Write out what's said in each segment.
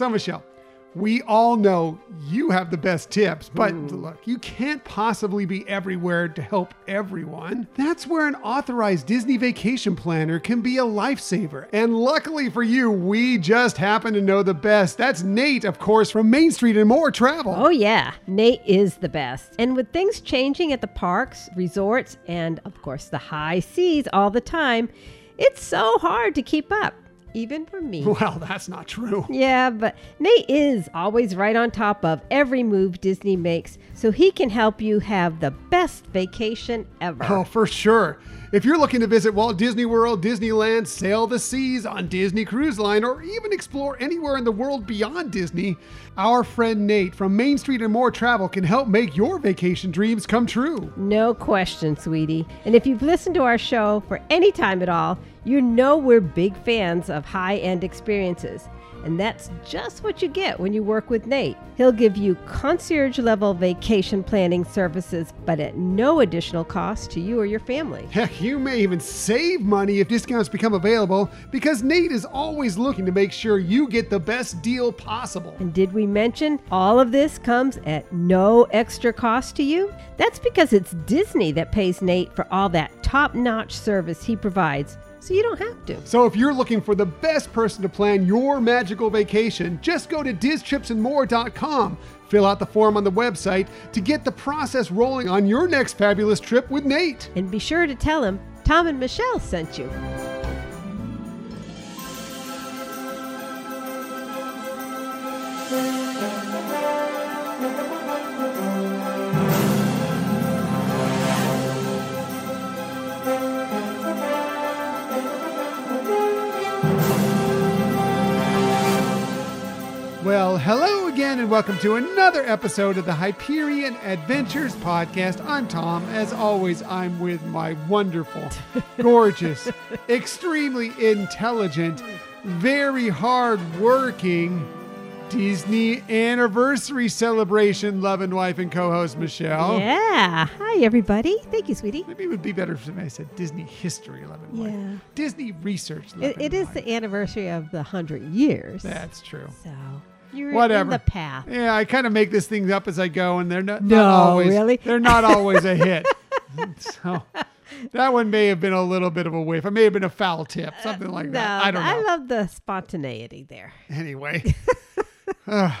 So, Michelle, we all know you have the best tips, but hmm. look, you can't possibly be everywhere to help everyone. That's where an authorized Disney vacation planner can be a lifesaver. And luckily for you, we just happen to know the best. That's Nate, of course, from Main Street and More Travel. Oh, yeah. Nate is the best. And with things changing at the parks, resorts, and of course the high seas all the time, it's so hard to keep up, even for me. Well, that's not true. Yeah, but Nate is always right on top of every move Disney makes, so he can help you have the best vacation ever. Oh, for sure. If you're looking to visit Walt Disney World, Disneyland, sail the seas on Disney Cruise Line, or even explore anywhere in the world beyond Disney, our friend Nate from Main Street and More Travel can help make your vacation dreams come true. No question, sweetie. And if you've listened to our show for any time at all, you know we're big fans of high end experiences. And that's just what you get when you work with Nate. He'll give you concierge level vacation planning services, but at no additional cost to you or your family. Heck, you may even save money if discounts become available because Nate is always looking to make sure you get the best deal possible. And did we mention all of this comes at no extra cost to you? That's because it's Disney that pays Nate for all that top notch service he provides, so you don't have to. So if you're looking for the best person to plan your magical vacation, just go to distripsandmore.com. Fill out the form on the website to get the process rolling on your next fabulous trip with Nate. And be sure to tell him Tom and Michelle sent you. Well, hello again, and welcome to another episode of the Hyperion Adventures podcast. I'm Tom. As always, I'm with my wonderful, gorgeous, extremely intelligent, very hard-working Disney anniversary celebration love and wife and co-host Michelle. Yeah. Hi, everybody. Thank you, sweetie. Maybe it would be better if I said Disney history love and wife. Yeah. Disney research love It, it is wife. the anniversary of the 100 years. That's true. So you're Whatever. in the path. Yeah, I kind of make this thing up as I go, and they're not, No, not always really? They're not always a hit. so that one may have been a little bit of a whiff. It may have been a foul tip, something like no, that. I don't know. I love the spontaneity there. anyway, uh,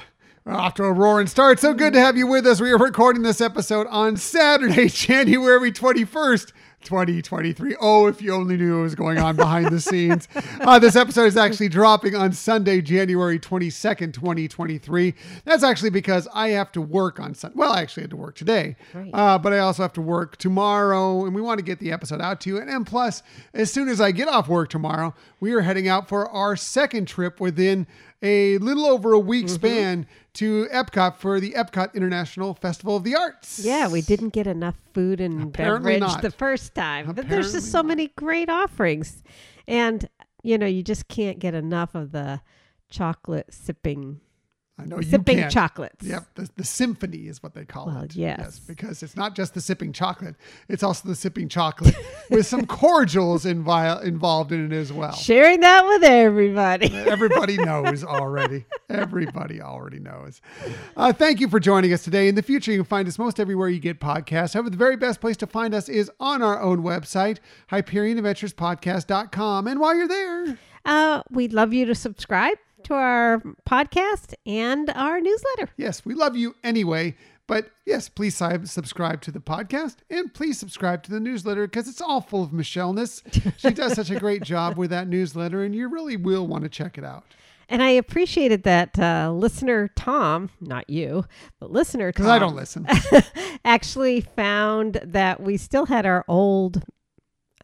we're off to a roaring start. So good to have you with us. We are recording this episode on Saturday, January twenty first. 2023. Oh, if you only knew what was going on behind the scenes. Uh, this episode is actually dropping on Sunday, January 22nd, 2023. That's actually because I have to work on Sunday. Well, I actually had to work today, Right. uh, but I also have to work tomorrow, and we want to get the episode out to you. And, and plus, as soon as I get off work tomorrow, we are heading out for our second trip within a little over a week Mm-hmm. span to Epcot for the Epcot International Festival of the Arts. Yeah, we didn't get enough food and Apparently beverage not. the first time, but there's just so not. many great offerings, and you know you just can't get enough of the chocolate sipping, I know you sipping chocolates. Yep, the, the symphony is what they call Well, it. yes. because it's not just the sipping chocolate; it's also the sipping chocolate with some cordials invi- involved in it as well. Sharing that with everybody. Everybody knows already. Everybody already knows. Uh, thank you for joining us today. In the future, you can find us most everywhere you get podcasts. However, the very best place to find us is on our own website, HyperionAdventuresPodcast.com. And while you're there, Uh, we'd love you to subscribe to our podcast and our newsletter. yes, we love you anyway. But yes, please subscribe to the podcast and please subscribe to the newsletter because it's all full of Michelleness. She does such a great job with that newsletter, and you really will want to check it out. And I appreciated that uh, listener Tom, not you, but listener Tom, Because I don't listen. actually found that we still had our old,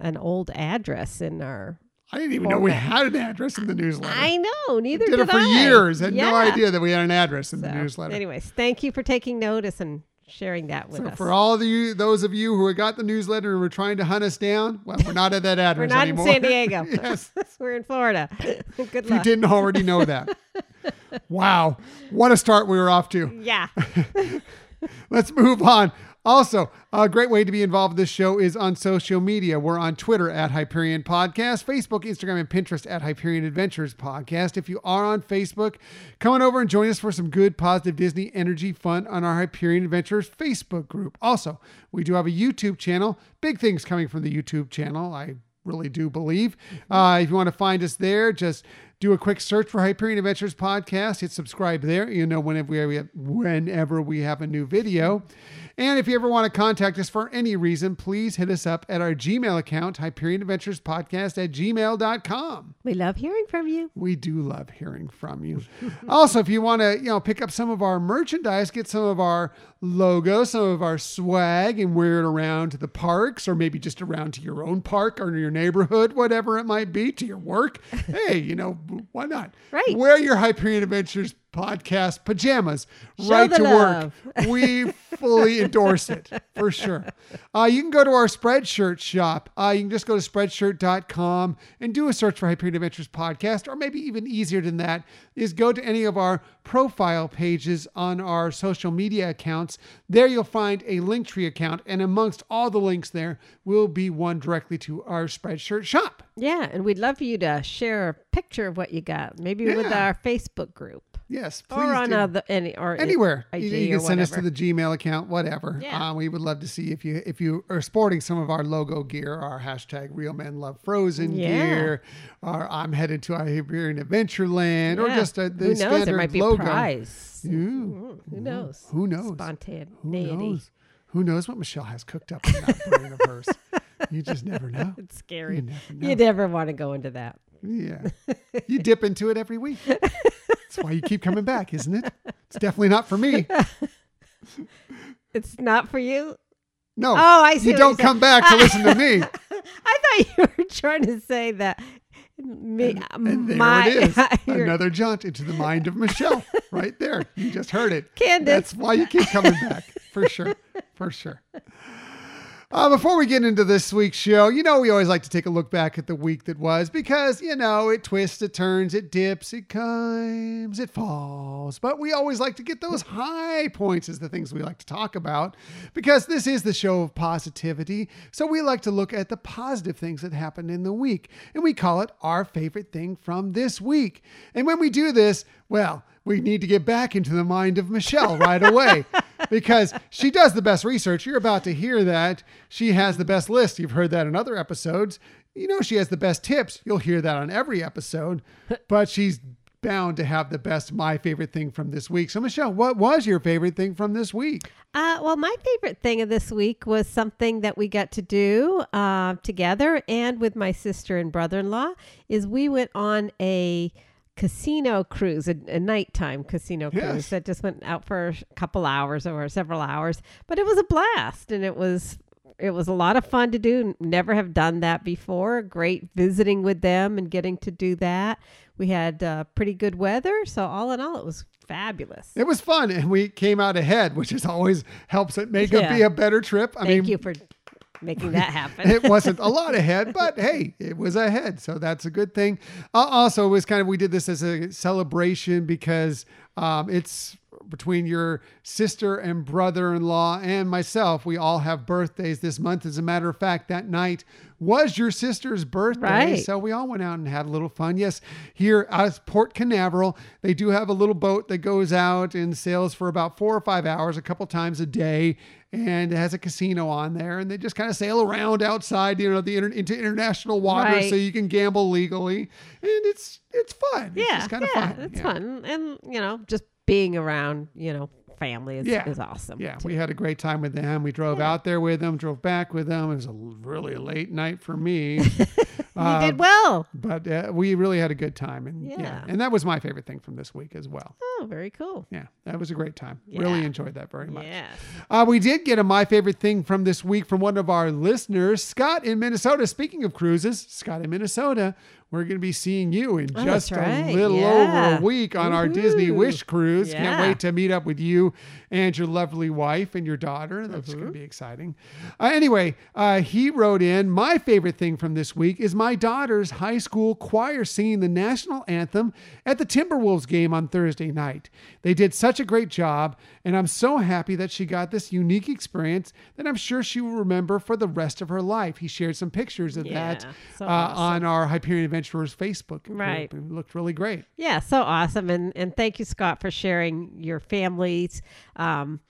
an old address in our. I didn't even know we had an address in the newsletter. I know, neither did I. did, it for I. years. Had no idea that we had an address in the newsletter. Anyways, thank you for taking notice and sharing that with So us. for all of you, those of you who got the newsletter and were trying to hunt us down, well, we're not at that address We're not anymore. in San Diego. yes, We're in Florida. Good if you didn't already know that. wow, what a start we were off to. Yeah. Let's move on. Also, a great way to be involved with this show is on social media. We're on Twitter at Hyperion Podcast, Facebook, Instagram, and Pinterest at Hyperion Adventures Podcast. If you are on Facebook, come on over and join us for some good, positive Disney energy fun on our Hyperion Adventures Facebook group. Also, we do have a YouTube channel. Big things coming from the YouTube channel. I really do believe. Uh, if you want to find us there, just do a quick search for Hyperion Adventures podcast. Hit subscribe there. You know whenever we have, whenever we have a new video. And if you ever want to contact us for any reason, please hit us up at our Gmail account, Hyperion Adventures Podcast at gmail.com. We love hearing from you. We do love hearing from you. also, if you want to, you know, pick up some of our merchandise, get some of our logos, some of our swag, and wear it around to the parks, or maybe just around to your own park or your neighborhood, whatever it might be, to your work. hey, you know, why not? Right. Wear your Hyperion Adventures podcast pajamas Show right to love. work. We fully endorse it for sure. Uh, you can go to our Spreadshirt shop. Uh, you can just go to spreadshirt.com and do a search for Hyperion Adventures podcast, or maybe even easier than that is go to any of our profile pages on our social media accounts. There you'll find a Linktree account, and amongst all the links there will be one directly to our Spreadshirt shop. Yeah, and we'd love for you to share a picture of what you got, maybe with our Facebook group Yes, please or on do. other any or anywhere IG you, you can or send us to the gmail account whatever Yeah. uh, we would love to see if you if you are sporting some of our logo gear our hashtag real men love frozen Yeah. gear or i'm headed to a Hyperion adventureland or just a, the who knows? standard There might be logo a prize. Ooh, who knows? who knows? Spontaneity. who knows who knows what michelle has cooked up in that brain of hers you just never know It's scary. you never know You never want to go into that. yeah you dip into it every week that's why you keep coming back isn't it it's definitely not for me It's not for you. no Oh, I see you don't come back to listen to me I thought you were trying to say that me, And there my, it is. Another jaunt into the mind of Michelle. right there. You just heard it. Candace. That's why you keep coming back. For sure. For sure. Uh, before we get into this week's show, you know, we always like to take a look back at the week that was because, you know, it twists, it turns, it dips, it climbs, it falls. But we always like to get those high points as the things we like to talk about because this is the show of positivity. So we like to look at the positive things that happened in the week and we call it our favorite thing from this week. And when we do this, well, we need to get back into the mind of Michelle right away because she does the best research. You're about to hear that. She has the best list. You've heard that in other episodes. You know, she has the best tips. You'll hear that on every episode, but she's bound to have the best my favorite thing from this week. So, Michelle, what was your favorite thing from this week? Uh, well, my favorite thing of this week was something that we got to do uh, together and with my sister and brother-in-law. Is we went on a casino cruise, a, a nighttime casino cruise Yes. that just went out for a couple hours or several hours. But it was a blast, and it was it was a lot of fun to do. Never have done that before. Great visiting with them and getting to do that. We had uh, pretty good weather, so all in all, it was fabulous. It was fun and we came out ahead, which is always helps it make it be a better trip. I Thank mean, you for making that happen. it wasn't a lot ahead, but hey, it was ahead. So that's a good thing. Uh, also, it was kind of, we did this as a celebration because um, it's between your sister and brother in law and myself. We all have birthdays this month. As a matter of fact, that night was your sister's birthday. Right. So we all went out and had a little fun. Yes, here at Port Canaveral, they do have a little boat that goes out and sails for about four or five hours, a couple times a day, and it has a casino on there. And they just kind of sail around outside, you know, the inter- into international waters, Right. so you can gamble legally, and it's it's fun. Yeah, just kind of yeah, fun. It's Yeah. fun, and you know, just being around, you know, family is, Yeah. is awesome. Yeah, too. we had a great time with them. We drove out there with them, drove back with them. It was a really late night for me. you Uh, did well. but uh, we really had a good time and yeah. Yeah. and that was my favorite thing from this week as well Oh, very cool. yeah that was a great time really enjoyed that very much Yes. uh, we did get a my favorite thing from this week from one of our listeners scott in minnesota speaking of cruises scott in minnesota we're going to be seeing you in Oh, just right. a little Yeah. over a week on our Disney Wish cruise. Can't wait to meet up with you and your lovely wife and your daughter. That's Mm-hmm. going to be exciting. Uh, anyway, uh, he wrote in My favorite thing from this week is my daughter's high school choir singing the national anthem at the Timberwolves game on Thursday night. They did such a great job, and I'm so happy that she got this unique experience that I'm sure she will remember for the rest of her life. He shared some pictures of Yeah, that so uh, awesome. on our Hyperion Adventures Facebook group. Right. It looked really great. Yeah, so awesome. And and thank you, Scott, for sharing your family's um,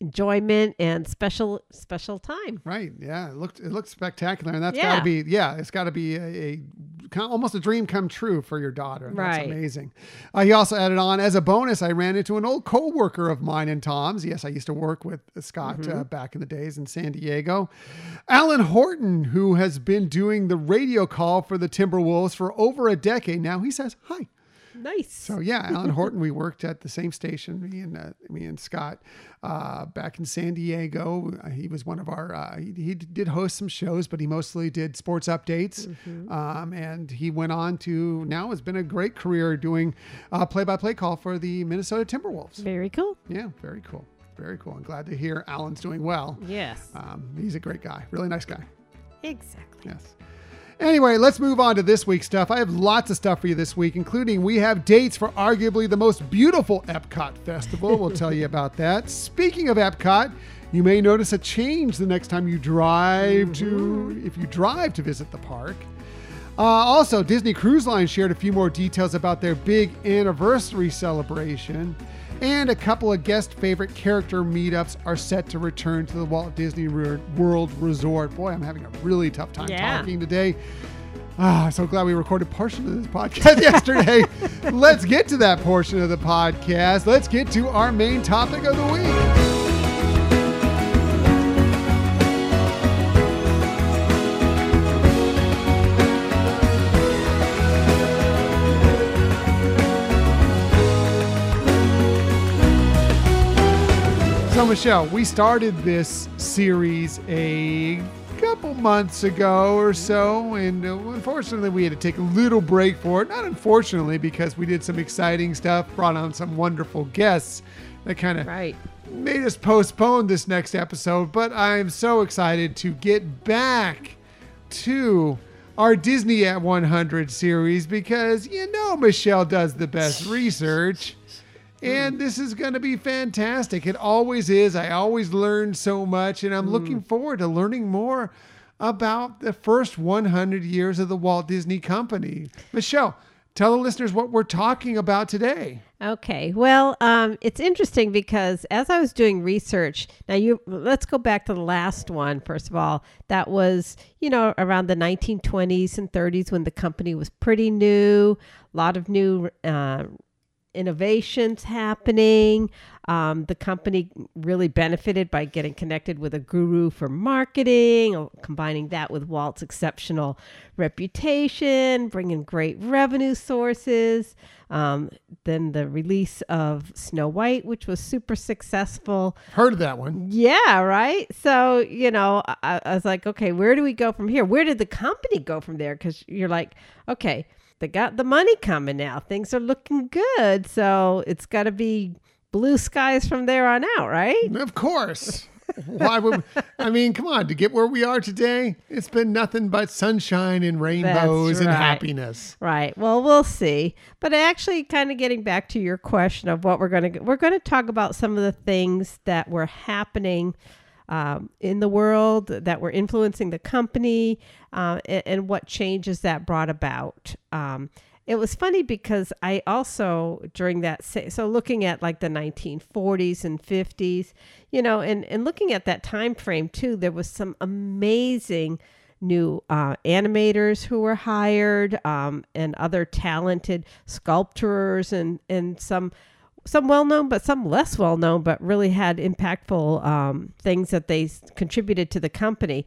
enjoyment and special special time. Right. Yeah. It looked it looked spectacular, and that's got to be yeah. It's got to be a, a kind- almost a dream come true for your daughter. That's Right. amazing. Uh, he also added on as a bonus. I ran into an old coworker of mine and Tom's. Yes, I used to work with Scott Mm-hmm. uh, back in the days in San Diego. Alan Horton, who has been doing the radio call for the Timberwolves for over a decade now. He says hi. Nice. So yeah, Alan Horton. We worked at the same station. Me and uh, me and Scott uh, back in San Diego. Uh, He was one of our. Uh, he, he did host some shows, but he mostly did sports updates. Um, and he went on to now has been a great career doing uh, play-by-play call for the Minnesota Timberwolves. Very cool. Yeah, very cool. Very cool. I'm glad to hear Alan's doing well. Yes. Um, he's a great guy. Really nice guy. Exactly. Yes. Anyway, let's move on to this week's stuff. I have lots of stuff for you this week, including we have dates for arguably the most beautiful Epcot festival. We'll tell you about that. Speaking of Epcot, you may notice a change the next time you drive to, if you drive to visit the park. Uh, also, Disney Cruise Line shared a few more details about their big anniversary celebration. And a couple of guest favorite character meetups are set to return to the Walt Disney World Resort. Boy, I'm having a really tough time Yeah. talking today. Ah, so glad we recorded portion of this podcast yesterday. Let's get to that portion of the podcast. Let's get to our main topic of the week. Michelle, we started this series a couple months ago or so, and uh, unfortunately, we had to take a little break for it. Not unfortunately, because we did some exciting stuff, brought on some wonderful guests that kind of Right. made us postpone this next episode. But I'm so excited to get back to our Disney at 100 series because you know Michelle does the best research. And this is going to be fantastic. It always is. I always learn so much, and I'm looking forward to learning more about the first 100 years of the Walt Disney Company. Michelle, tell the listeners what we're talking about today. Okay. Well, um, it's interesting because as I was doing research, now you let's go back to the last one first of all. That was you know around the 1920s and 30s when the company was pretty new, a lot of new. Uh, innovations happening. Um, the company really benefited by getting connected with a guru for marketing, uh, combining that with Walt's exceptional reputation, bringing great revenue sources. Um, then the release of Snow White, which was super successful. Heard of that one? Yeah, right. So, you know, I, I was like, okay, where do we go from here? Where did the company go from there? Because you're like, okay, they got the money coming now. Things are looking good. So it's got to be blue skies from there on out, right? Mm, of course. Why would I mean, come on, to get where we are today, it's been nothing but sunshine and rainbows and happiness. Right. Well, we'll see. But actually, kind of getting back to your question of what we're going to we're going to talk about some of the things that were happening um, in the world that were influencing the company uh, and, and what changes that brought about. Um, it was funny because I also during that so looking at like the 1940s and 50s, you know, and and looking at that time frame too, there was some amazing new uh, animators who were hired um, and other talented sculptors and and some some well known but some less well known but really had impactful um, things that they contributed to the company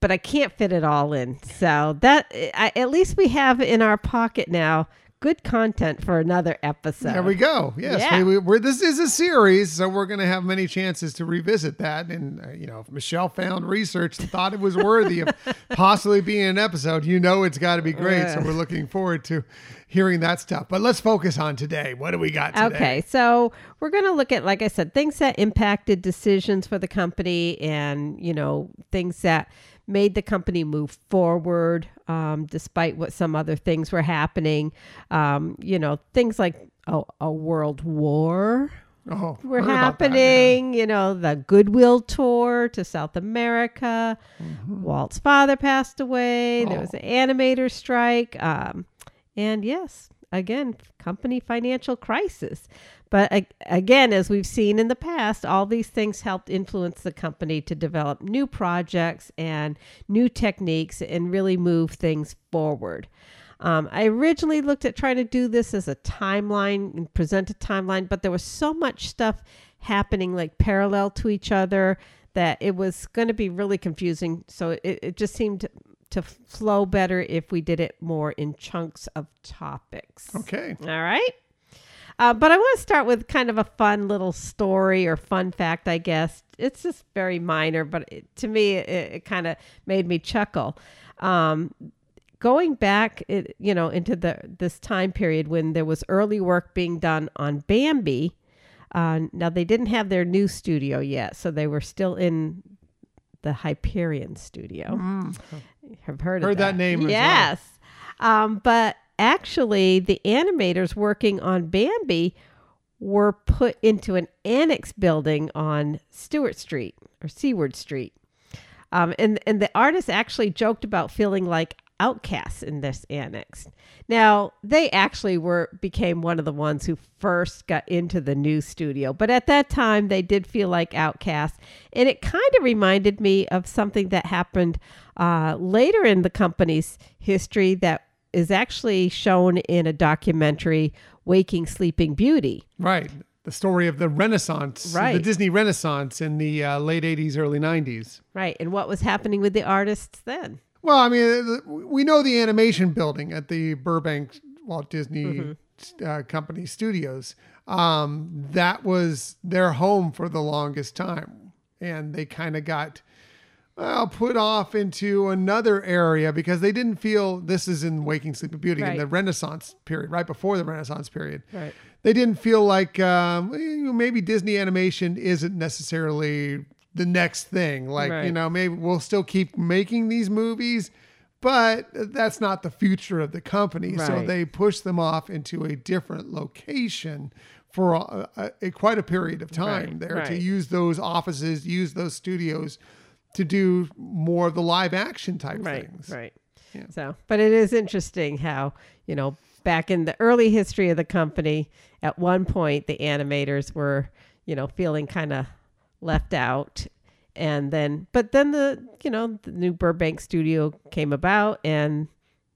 but I can't fit it all in so that I, at least we have in our pocket now good content for another episode. There we go. Yes, Yeah. we, are this is a series, so we're going to have many chances to revisit that. And uh, you know, if Michelle found research and thought it was worthy of possibly being an episode, you know, it's got to be great. So we're looking forward to hearing that stuff. But let's focus on today. What do we got today? Okay, so we're going to look at, like I said, things that impacted decisions for the company and, you know, things that made the company move forward um, despite what some other things were happening. Um, you know, things like oh, a world war Oh, were about that, yeah. happening. You know, the Goodwill tour to South America. Walt's father passed away. There was Oh. an animator strike. Um, and yes, again, company financial crisis. But again, as we've seen in the past, all these things helped influence the company to develop new projects and new techniques and really move things forward. Um, I originally looked at trying to do this as a timeline and present a timeline, but there was so much stuff happening like parallel to each other that it was going to be really confusing. So it, it just seemed to flow better if we did it more in chunks of topics. Okay. All right. Uh, but I want to start with kind of a fun little story or fun fact, I guess. It's just very minor, but it, to me, it, it kind of made me chuckle. Um, going back, it, you know, into the this time period when there was early work being done on Bambi. Uh, now they didn't have their new studio yet, so they were still in the Hyperion studio. Have heard, of. Heard that name as well. Yes. Um, but actually, the animators working on Bambi were put into an annex building on Stewart Street or Seward Street. Um, and, and the artists actually joked about feeling like outcasts in this annex. Now, they actually were became one of the ones who first got into the new studio, but at that time they did feel like outcasts. And it kind of reminded me of something that happened uh, later in the company's history that is actually shown in a documentary, Waking Sleeping Beauty. Right. The story of the Renaissance, the Disney Renaissance in the uh, late 80s, early 90s. Right. And what was happening with the artists then? Well, I mean, we know the animation building at the Burbank Walt Disney Mm-hmm. uh, Company Studios. Um, that was their home for the longest time, and they kind of got well put off into another area because they didn't feel this is in Waking Sleeping Beauty in the Renaissance period, right before the Renaissance period. Right. They didn't feel like um, well, you know, maybe Disney animation isn't necessarily the next thing. Like, you know, maybe we'll still keep making these movies, but that's not the future of the company. So they pushed them off into a different location for a, a, a- quite a period of time Right, there to use those offices, use those studios to do more of the live action type right things. right Yeah. so but it is interesting how you know back in the early history of the company at one point the animators were you know feeling kind of left out and then but then the you know the new burbank studio came about and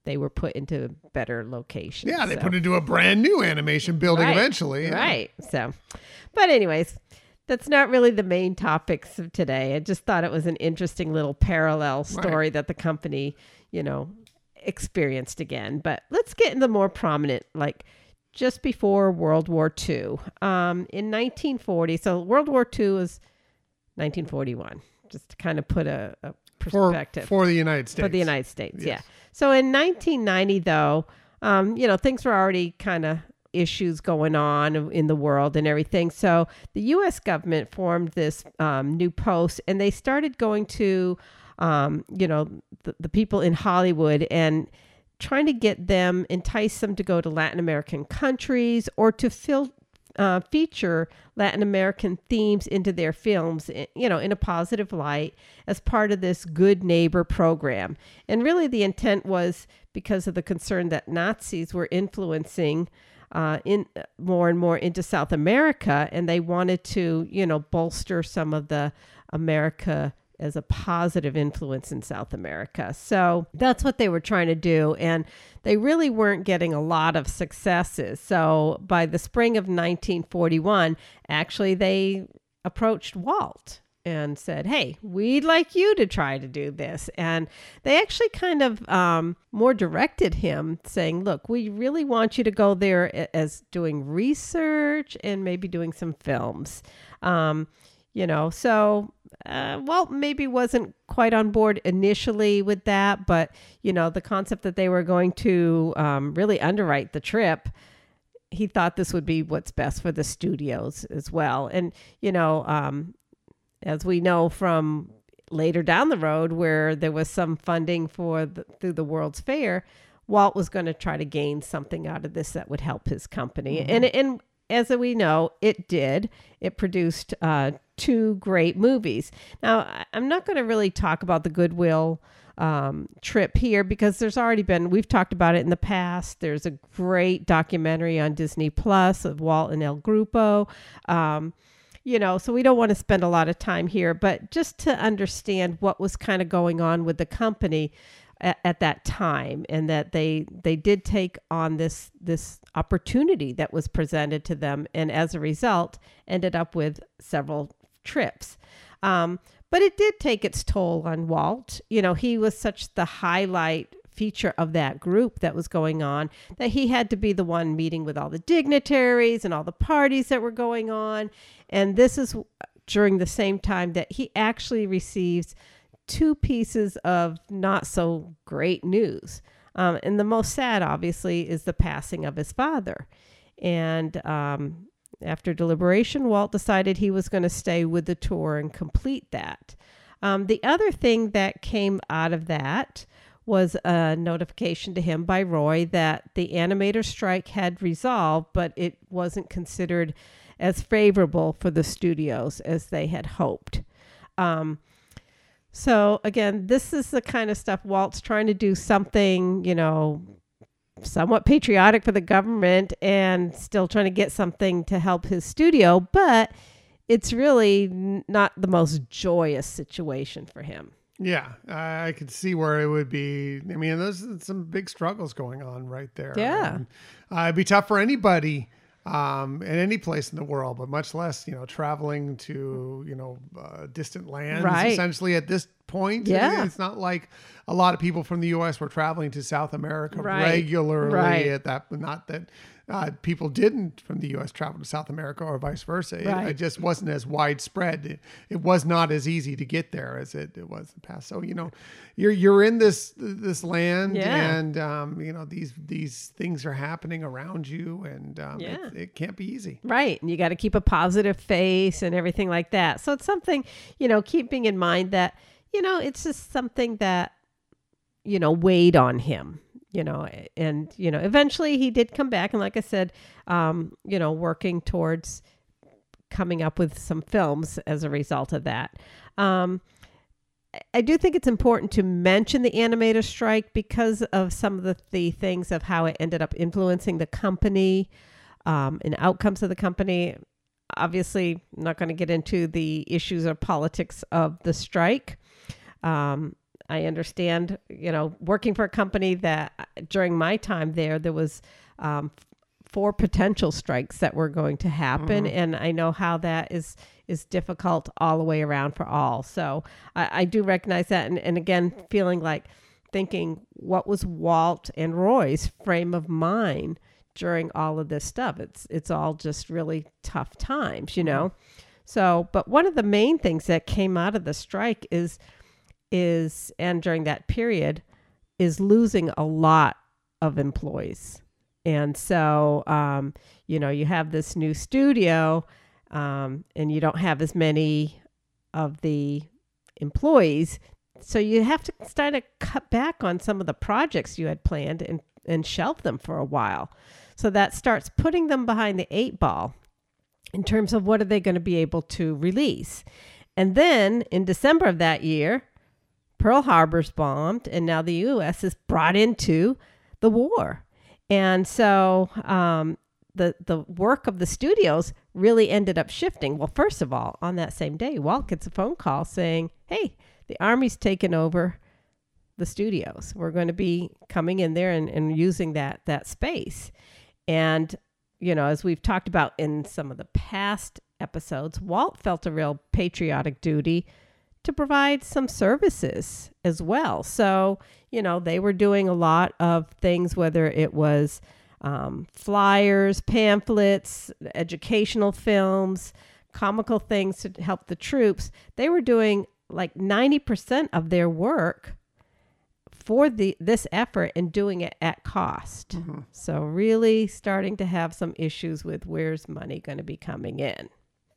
they were put into better locations Yeah, they so- put into a brand new animation building Right, eventually. yeah. Right. So, but anyways, that's not really the main topics of today. I just thought it was an interesting little parallel story that the company, you know, experienced again. But let's get into the more prominent, like just before World War II. Um, in 1940, so World War II was 1941, just to kind of put a, a perspective for the United States. for the United States. Yeah. So in 1990, though, um, you know, things were already kind of issues going on in the world and everything. So the U.S. government formed this um, new post, and they started going to, um, you know, the, the people in Hollywood and trying to get them, entice them to go to Latin American countries or to fill uh, feature Latin American themes into their films, you know, in a positive light as part of this good neighbor program. And really, the intent was because of the concern that Nazis were influencing uh, in more and more into South America, and they wanted to, you know, bolster some of the America as a positive influence in South America. So that's what they were trying to do. And they really weren't getting a lot of successes. So by the spring of 1941, actually, they approached Walt and said, Hey, we'd like you to try to do this. And they actually kind of um, more directed him, saying, Look, we really want you to go there as doing research and maybe doing some films. Um, you know, so uh, Walt maybe wasn't quite on board initially with that, but you know, the concept that they were going to um, really underwrite the trip he thought this would be what's best for the studios as well. And, you know, um, as we know from later down the road where there was some funding for the, through the World's Fair, Walt was going to try to gain something out of this that would help his company. Mm-hmm. And and as we know, it did. It produced uh, two great movies. Now, I'm not going to really talk about the Goodwill um, trip here because there's already been we've talked about it in the past. There's a great documentary on Disney Plus of Walt and El Grupo. Um, you know, so we don't want to spend a lot of time here, but just to understand what was kind of going on with the company at, at, that time and that they they did take on this this opportunity that was presented to them and as a result ended up with several trips. Um, but it did take its toll on Walt. You know, he was such the highlight feature of that group that was going on that he had to be the one meeting with all the dignitaries and all the parties that were going on. And this is during the same time that he actually receives two pieces of not so great news. Um, and the most sad, obviously, is the passing of his father. And um, after deliberation, Walt decided he was going to stay with the tour and complete that. Um, the other thing that came out of that was a notification to him by Roy that the animator strike had resolved, but it wasn't considered as favorable for the studios as they had hoped. Um, so again, this is the kind of stuff Walt's trying to do something, you know, somewhat patriotic for the government and still trying to get something to help his studio, but it's really not the most joyous situation for him. Yeah, I could see where it would be. I mean, there's some big struggles going on right there. Yeah, and, uh, it'd be tough for anybody um, in any place in the world, but much less, you know, traveling to, you know, uh, distant lands. Right. Essentially, at this point, yeah, it's not like a lot of people from the U.S. were traveling to South America right. regularly. Right. At that, not that uh, people didn't from the U.S. travel to South America or vice versa. Right. It, it, just wasn't as widespread. It, it, was not as easy to get there as it, it was in the past. So you know, you're you're in this this land, yeah. and um, you know these these things are happening around you, and um, yeah. it, it can't be easy. Right, and you got to keep a positive face and everything like that. So it's something you know, keeping in mind that you know it's just something that you know weighed on him you know, and you know, eventually he did come back, and like I said, um, you know, working towards coming up with some films as a result of that. Um, I do think it's important to mention the animator strike because of some of the, the things of how it ended up influencing the company um, and outcomes of the company. Obviously, I'm not going to get into the issues or politics of the strike. Um, I understand, you know, working for a company that during my time there, there was um, four potential strikes that were going to happen, mm-hmm. and I know how that is is difficult all the way around for all. So I, I do recognize that, and, and again, feeling like thinking what was Walt and Roy's frame of mind during all of this stuff. It's it's all just really tough times, you know. Mm-hmm. So, but one of the main things that came out of the strike is is and during that period is losing a lot of employees. And so, um, you know, you have this new studio um, and you don't have as many of the employees. So you have to start to cut back on some of the projects you had planned and, and shelve them for a while. So that starts putting them behind the eight ball in terms of what are they going to be able to release. And then in December of that year, Pearl Harbor's bombed, and now the U.S. is brought into the war. And so um, the the work of the studios really ended up shifting. Well, first of all, on that same day, Walt gets a phone call saying, "Hey, the army's taken over the studios. We're going to be coming in there and, and using that that space." And you know, as we've talked about in some of the past episodes, Walt felt a real patriotic duty to provide some services as well. So, you know, they were doing a lot of things, whether it was um, flyers, pamphlets, educational films, comical things to help the troops. They were doing like 90% of their work for the this effort and doing it at cost. So really starting to have some issues with where's money going to be coming in.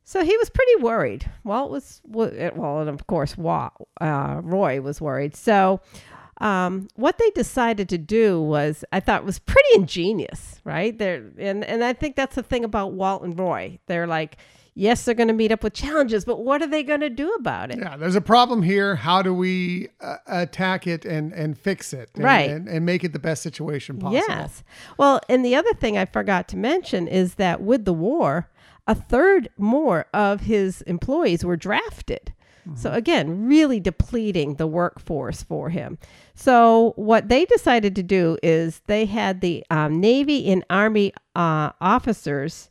So he was pretty worried. Walt was well, and of course, Wa- uh, Roy was worried. So um, what they decided to do was, I thought, was pretty ingenious, right? There, and and I think that's the thing about Walt and Roy. They're like, yes, they're going to meet up with challenges, but what are they going to do about it? Yeah, there's a problem here. How do we uh, attack it and and fix it? And, Right. And, and make it the best situation possible. Yes. Well, and the other thing I forgot to mention is that with the war, a third more of his employees were drafted. So again, really depleting the workforce for him. So what they decided to do is they had the um, Navy and Army uh, officers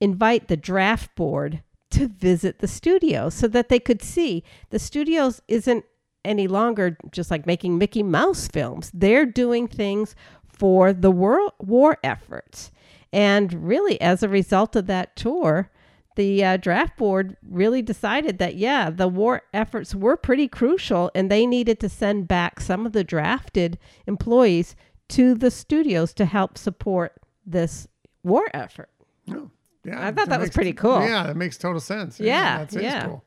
invite the draft board to visit the studio so that they could see the studios isn't any longer just like making Mickey Mouse films. They're doing things for the war, war efforts. And really, as a result of that tour, the uh, draft board really decided that, yeah, the war efforts were pretty crucial and they needed to send back some of the drafted employees to the studios to help support this war effort. Oh, yeah, I thought that was makes- pretty cool. Yeah, that makes total sense. Yeah, that is yeah. cool.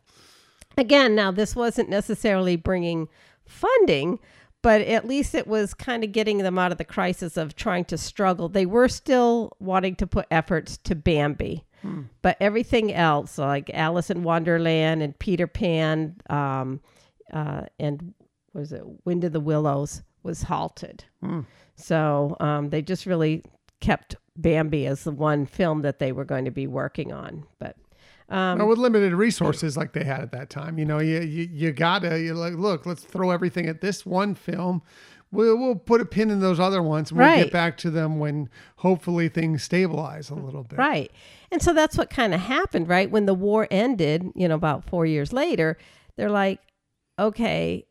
Again, now this wasn't necessarily bringing funding, but at least it was kind of getting them out of the crisis of trying to struggle. They were still wanting to put efforts to Bambi, but everything else, like Alice in Wonderland and Peter Pan, um, uh, and was it Wind of the Willows, was halted. So um, they just really kept Bambi as the one film that they were going to be working on, but. Um, with limited resources like they had at that time, you know, you you, you gotta you like look, let's throw everything at this one film. We'll we'll put a pin in those other ones. and We'll get back to them when hopefully things stabilize a little bit. Right. And so that's what kind of happened, right? When the war ended, you know, about four years later, they're like, okay,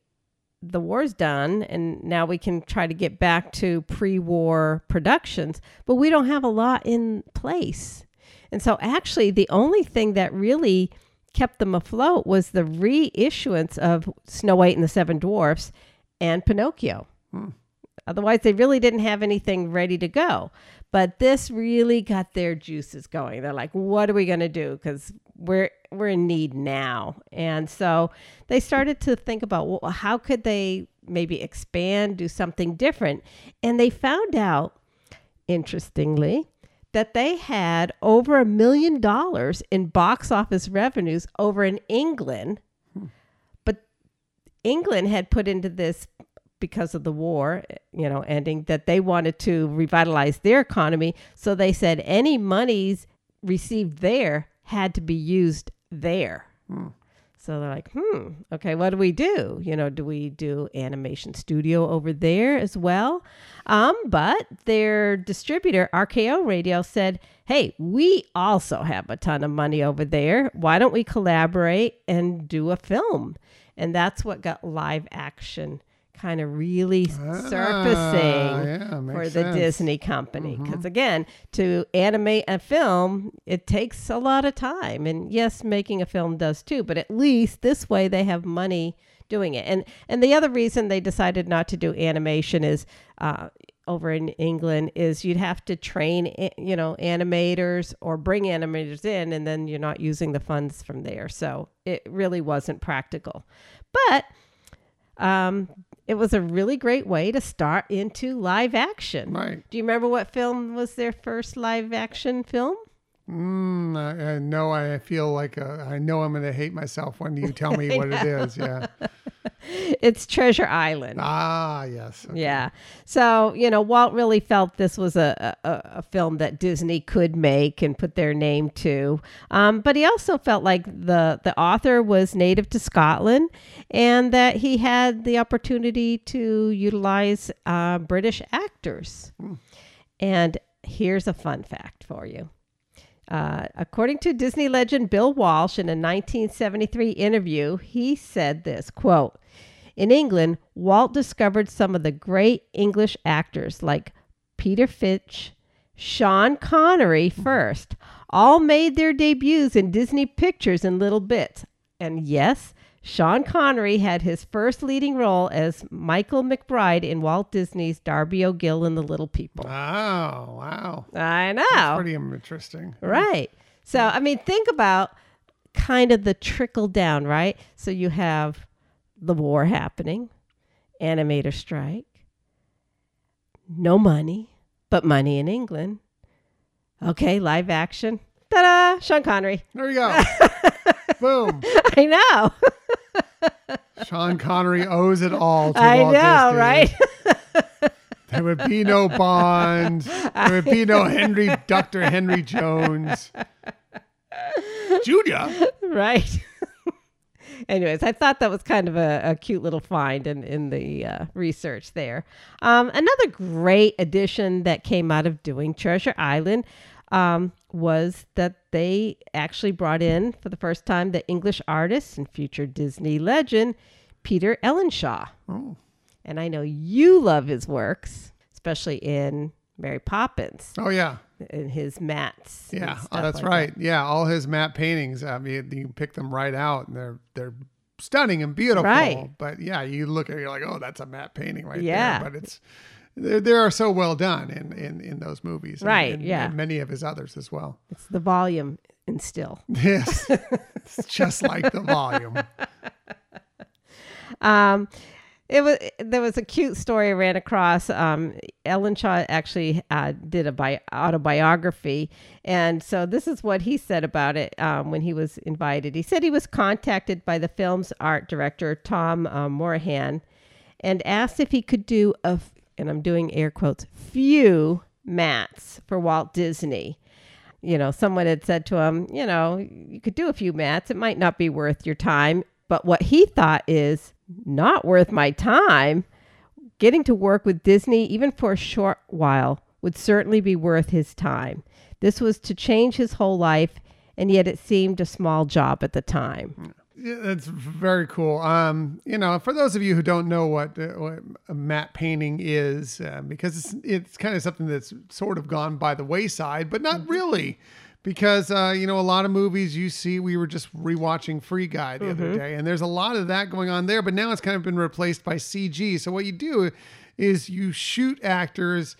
the war's done, and now we can try to get back to pre war productions, but we don't have a lot in place. And so actually, the only thing that really kept them afloat was the reissuance of Snow White and the Seven Dwarfs and Pinocchio. Hmm. Otherwise, they really didn't have anything ready to go. But this really got their juices going. They're like, "What are we going to do? Because we're we're in need now." And so they started to think about, well, how could they maybe expand, do something different? And they found out, interestingly, that they had over a million dollars in box office revenues over in England. But England had put into this because of the war, you know, ending that they wanted to revitalize their economy. So they said any monies received there had to be used there. So they're like, hmm, okay, what do we do? You know, do we do animation studio over there as well? Um, but their distributor, RKO Radio, said, hey, we also have a ton of money over there. Why don't we collaborate and do a film? And that's what got live action kind of really surfacing yeah, for the sense. Disney company. Because again, to animate a film, it takes a lot of time. And yes, making a film does too, but at least this way they have money doing it. And and the other reason they decided not to do animation is uh, over in England is you'd have to train you know animators or bring animators in, and then you're not using the funds from there. So it really wasn't practical. But um, it was a really great way to start into live action. Right. Do you remember what film was their first live action film? Mm, I, I know. I feel like uh, I know I'm going to hate myself when you tell me what it is. Yeah. It's Treasure Island. Ah, yes. Okay. Yeah. So, you know, Walt really felt this was a, a, a film that Disney could make and put their name to. Um, but he also felt like the, the author was native to Scotland and that he had the opportunity to utilize uh, British actors. And here's a fun fact for you Uh, according to Disney legend Bill Walsh in a 1973 interview, he said this quote, in England, Walt discovered some of the great English actors like Peter Finch, Sean Connery first, all made their debuts in Disney pictures in little bits. And yes, Sean Connery had his first leading role as Michael McBride in Walt Disney's Darby O'Gill and the Little People. Wow, wow. I know. That's pretty interesting. Hmm. Right. So, I mean, think about kind of the trickle down, right? So you have the war happening, animator strike, no money, but money in England. Okay, live action. Ta da! Sean Connery. There you go. Boom. I know. Sean Connery owes it all to I Walt know, Disney. right? There would be no Bond. There would be no Henry, Dr. Henry Jones. Julia. right. Anyways, I thought that was kind of a, a cute little find in, in the uh, research there. Um, another great addition that came out of doing Treasure Island um, was that they actually brought in for the first time the English artist and future Disney legend, Peter Ellenshaw. Oh. And I know you love his works, especially in Mary Poppins Oh, yeah. In his mats. Yeah, oh, that's like right. Yeah, all his matte paintings. I mean, you pick them right out, and they're they're stunning and beautiful. Right. But yeah, you look at it, you're like, oh, that's a matte painting right Yeah. there. But it's they they are so well done in in in those movies. and- Right, and- yeah. and many of his others as well. It's the volume and still. Yes, it's just like the volume. Um, it was there was a cute story I ran across. Um, Ellenshaw actually uh, did a bi- autobiography, and so this is what he said about it um, when he was invited. He said he was contacted by the film's art director Tom uh, Morahan, and asked if he could do a, f- and I'm doing air quotes, few mats for Walt Disney you know, someone had said to him, you know, you could do a few mats. It might not be worth your time. But what he thought is not worth my time. Getting to work with Disney, even for a short while, would certainly be worth his time. This was to change his whole life, and yet it seemed a small job at the time. Yeah, that's very cool. Um, you know, for those of you who don't know what, uh, what a matte painting is, uh, because it's it's kind of something that's sort of gone by the wayside, but not really, because uh, you know a lot of movies you see. We were just rewatching Free Guy the other day, and there's a lot of that going on there, but now it's kind of been replaced by CG. So what you do is you shoot actors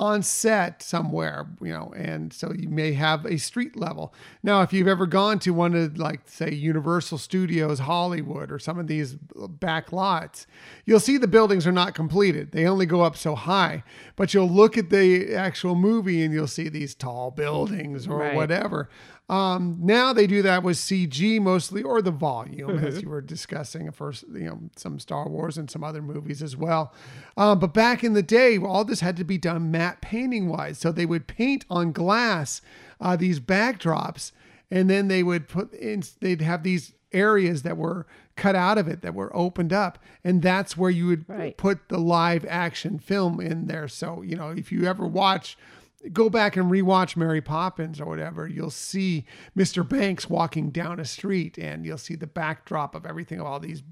on set somewhere, you know, and so you may have a street level. Now, if you've ever gone to one of like say Universal Studios Hollywood or some of these back lots, you'll see the buildings are not completed. They only go up so high. But you'll look at the actual movie and you'll see these tall buildings or Right. whatever. Um, now they do that with CG mostly, or the volume, as you were discussing first, you know, some Star Wars and some other movies as well. Um, but back in the day, all this had to be done matte painting wise. So they would paint on glass uh, these backdrops, and then they would put in, they'd have these areas that were cut out of it that were opened up, and that's where you would Right. put the live action film in there. So you know, if you ever watch go back and rewatch Mary Poppins or whatever, you'll see Mr. Banks walking down a street and you'll see the backdrop of everything of all these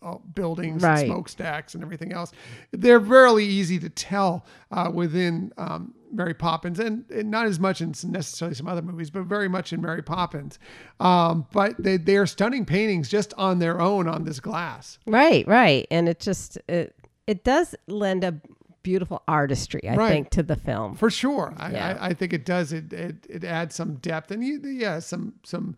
uh, buildings, Right. and smokestacks, and everything else. They're fairly easy to tell uh, within um, Mary Poppins, and, and not as much in necessarily some other movies, but very much in Mary Poppins. Um, but they, they are stunning paintings just on their own on this glass. Right, right. And it just it it does lend a beautiful artistry, I Right. think, to the film. For sure, I, Yeah. I, I think it does. It, it it adds some depth and you, yeah, some some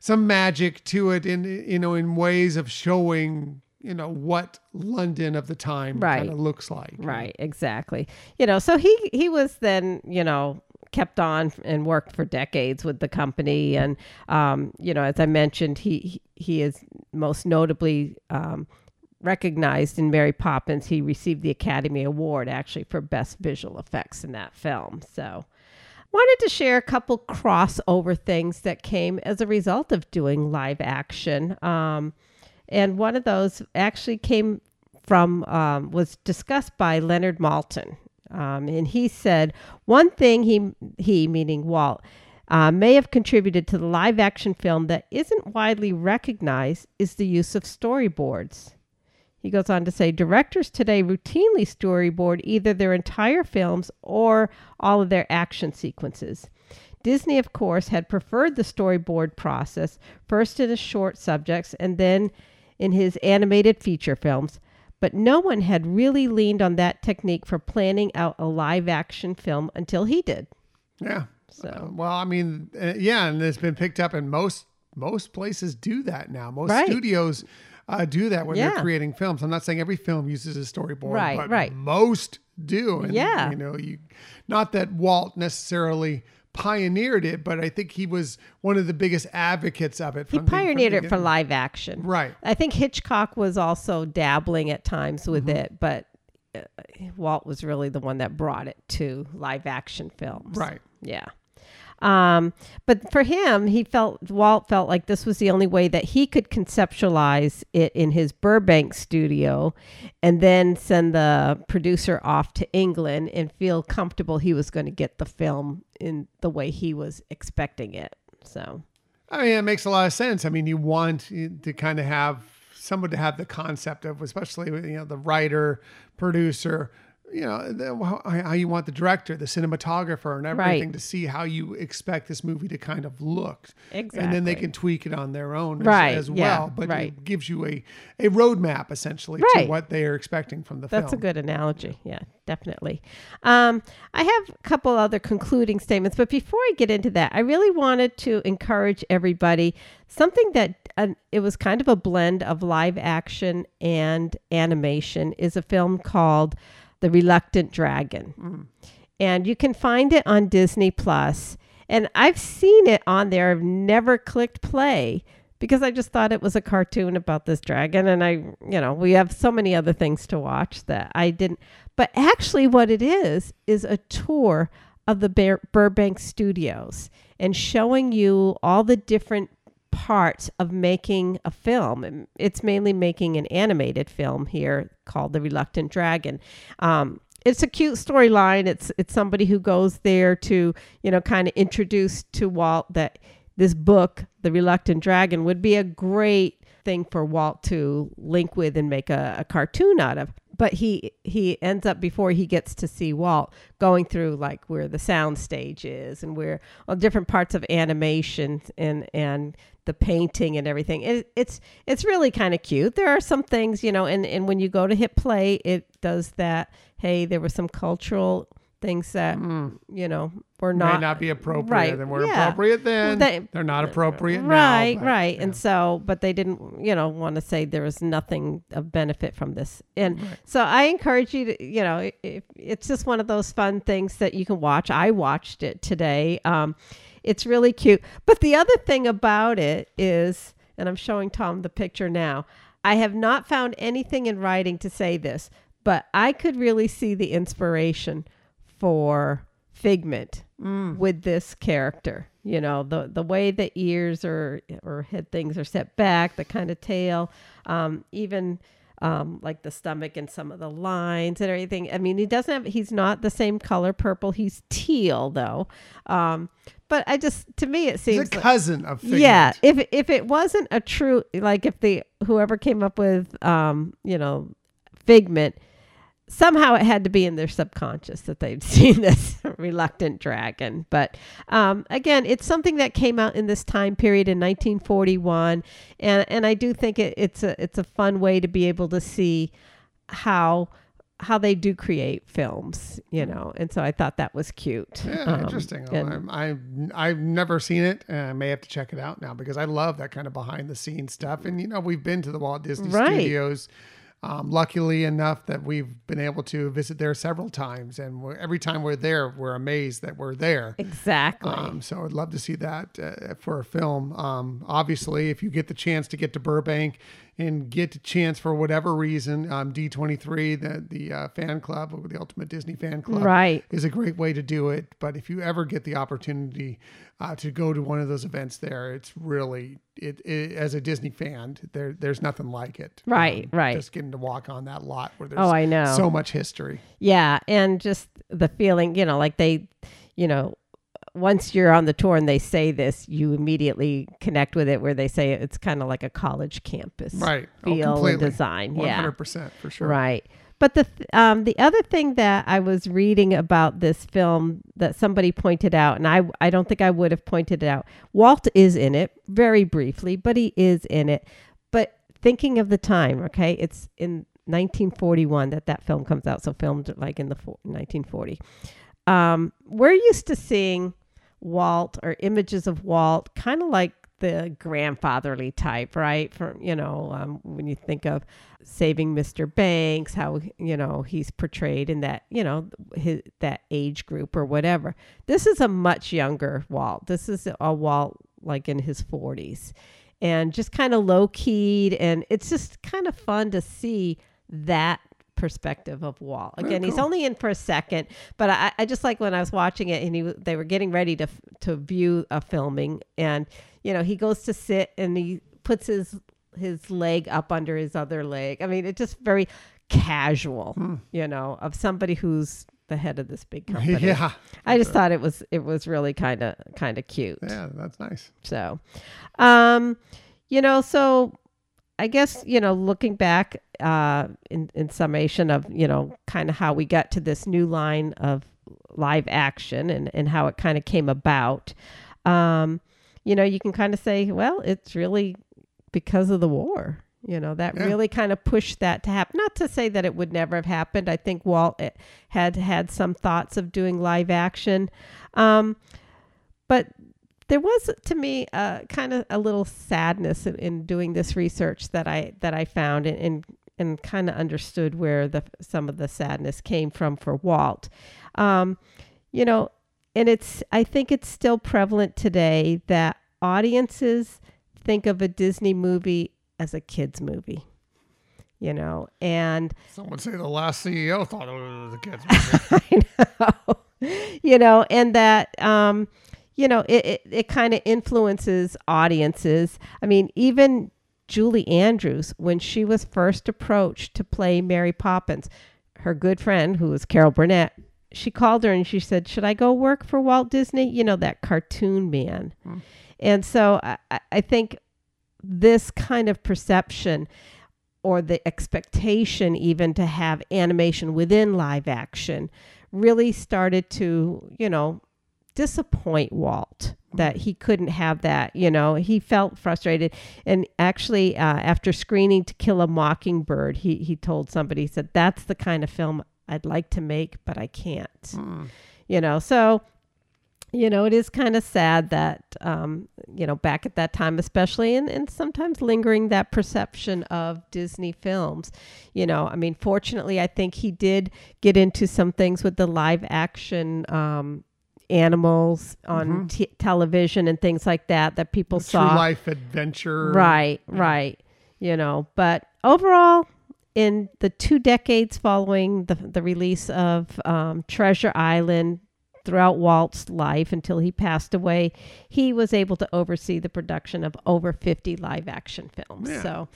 some magic to it in you know in ways of showing you know what London of the time Right. kind of looks like. Right, exactly. You know, so he he was then, you know, kept on and worked for decades with the company and um, you know, as I mentioned, he he- he is most notably um recognized in Mary Poppins. He received the Academy Award actually for best visual effects in that film. So wanted to share a couple crossover things that came as a result of doing live action. Um, and one of those actually came from um, was discussed by Leonard Maltin, um, and he said one thing he he meaning Walt uh, may have contributed to the live action film that isn't widely recognized is the use of storyboards. He goes on to say directors today routinely storyboard either their entire films or all of their action sequences. Disney, of course, had preferred the storyboard process, first in his short subjects and then in his animated feature films, but no one had really leaned on that technique for planning out a live action film until he did. Yeah. So, Uh, well, I mean, uh, yeah, and it's been picked up, and most most places do that now. Most Right. studios uh, do that when Yeah. they're creating films. I'm not saying every film uses a storyboard, Right, but right. most do. And, Yeah. you know, you not that Walt necessarily pioneered it, but I think he was one of the biggest advocates of it. he from the- from the pioneered it for live action. Right. I think Hitchcock was also dabbling at times with Mm-hmm. it, but uh, Walt was really the one that brought it to live action films. Right. Yeah. Um, but for him, he felt Walt felt like this was the only way that he could conceptualize it in his Burbank studio, and then send the producer off to England and feel comfortable he was going to get the film in the way he was expecting it. So I mean, it makes a lot of sense. I mean, you want to kind of have someone to have the concept of, especially you know, the writer, producer, you know, the, how, how you want the director, the cinematographer, and everything Right. to see how you expect this movie to kind of look. And then they can tweak it on their own as, Right, as yeah, well. But right. it gives you a, a roadmap essentially to what they are expecting from the That's film. That's a good analogy. Yeah, definitely. Um, I have a couple other concluding statements, but before I get into that, I really wanted to encourage everybody something that uh, it was kind of a blend of live action and animation is a film called The Reluctant Dragon. Mm. And you can find it on Disney Plus. And I've seen it on there. I've never clicked play because I just thought it was a cartoon about this dragon. And I, you know, we have so many other things to watch that I didn't. But actually, what it is, is a tour of the Bur- Burbank studios and showing you all the different parts of making a film. It's mainly making an animated film here called The Reluctant Dragon. Um, it's a cute storyline. It's it's somebody who goes there to you know kind of introduce to Walt that this book, The Reluctant Dragon, would be a great thing for Walt to link with and make a, a cartoon out of. But he he ends up before he gets to see Walt going through like where the sound stage is and where all different parts of animation and and the painting and everything. It, it's it's really kind of cute. There are some things, you know, and, and when you go to hit play, it does that. Hey, there were some cultural things that you know were not May not be appropriate. right, And were yeah. appropriate then. They- They, are not appropriate now. right but, right yeah. and so but they didn't you know want to say there was nothing of benefit from this and so i encourage you to you know if, it's just one of those fun things that you can watch i watched it today um, it's really cute but the other thing about it is and i'm showing tom the picture now i have not found anything in writing to say this but i could really see the inspiration for figment with this character. You know the the way the ears or or head things are set back the kind of tail um even um like the stomach and some of the lines and everything. I mean he doesn't have he's not the same color purple. He's teal though. Um but i just to me it He's seems a like- cousin of Figment. yeah if if it wasn't a true like if the whoever came up with um you know figment somehow it had to be in their subconscious that they'd seen this reluctant dragon but um, again it's something that came out in this time period in 1941 and and i do think it, it's a it's a fun way to be able to see how how they do create films you know and so i thought that was cute Yeah, Um, interesting. and- I'm, I've I've never seen it. And I may have to check it out now because I love that kind of behind the scenes stuff. And you know, we've been to the Walt Disney Right. Studios. Um, luckily enough that we've been able to visit there several times, and we're, every time we're there, we're amazed that we're there. exactly Um, so I'd love to see that uh, for a film. Um, obviously, if you get the chance to get to Burbank and get a chance for whatever reason, um, D23, the the uh, fan club, or the Ultimate Disney Fan Club, Right. is a great way to do it. But if you ever get the opportunity uh, to go to one of those events there, it's really it, it as a Disney fan, there there's nothing like it. Um, Right, right. Just getting to walk on that lot where there's Oh, I know. so much history. Yeah, and just the feeling, you know, like they, you know, once you're on the tour and they say this, you immediately connect with it where they say it's kind of like a college campus Right. Oh, feel and completely. design. One Yeah. hundred percent for sure. Right. But the th- um, the other thing that I was reading about this film that somebody pointed out, and I I don't think I would have pointed it out. Walt is in it very briefly, but he is in it. But thinking of the time, okay, it's in 1941 that that film comes out, so filmed like in the fo- 1940. Um, we're used to seeing Walt or images of Walt, kind of like the grandfatherly type, right? From you know, um, when you think of Saving Mr. Banks, how you know he's portrayed in that you know his, that age group or whatever. This is a much younger Walt. This is a Walt like in his 40s, and just kind of low keyed, and it's just kind of fun to see that perspective of Walt. Again, he's cool. only in for a second, but I, I just like when I was watching it and he they were getting ready to to view a filming, and you know he goes to sit and he puts his his leg up under his other leg. I mean, it's just very casual, you know, of somebody who's the head of this big company. yeah. I just thought it was it was really kind of kind of cute. Yeah, that's nice. So, um, you know, so I guess you know, looking back, uh, in in summation of you know, kind of how we got to this new line of live action and and how it kind of came about. Um, you know, you can kind of say, well, it's really because of the war. You know, that Yeah. really kind of pushed that to happen. Not to say that it would never have happened. I think Walt eh, had had some thoughts of doing live action. Um, but there was to me uh, kind of a little sadness in, in doing this research that I that I found and and, and kind of understood where the some of the sadness came from for Walt. Um, you know, and it's I think it's still prevalent today that audiences think of a Disney movie as a kids movie. You know, and someone say the last CEO thought it was a kid's movie. I know. you know, and that um, you know, it it, it kind of influences audiences. I mean, even Julie Andrews, when she was first approached to play Mary Poppins, her good friend, who was Carol Burnett, she called her and she said, Should I go work for Walt Disney? You know, that cartoon man. Hmm. And so I- I think this kind of perception or the expectation even to have animation within live action really started to, you know, disappoint Walt that he couldn't have that. You know, he felt frustrated. And actually, uh, after screening To Kill a Mockingbird, he, he told somebody, he said, That's the kind of film I'd like to make, but I can't. You know, so you know, it is kind of sad that, um, you know, back at that time, especially, and, and sometimes lingering that perception of Disney films. You know, I mean, fortunately, I think he did get into some things with the live action um, animals on t- television and things like that that people True saw. life adventure. Right, right. You know, but overall, in the two decades following the, the release of um, Treasure Island, throughout Walt's life until he passed away, he was able to oversee the production of over 50 live action films. Yeah. So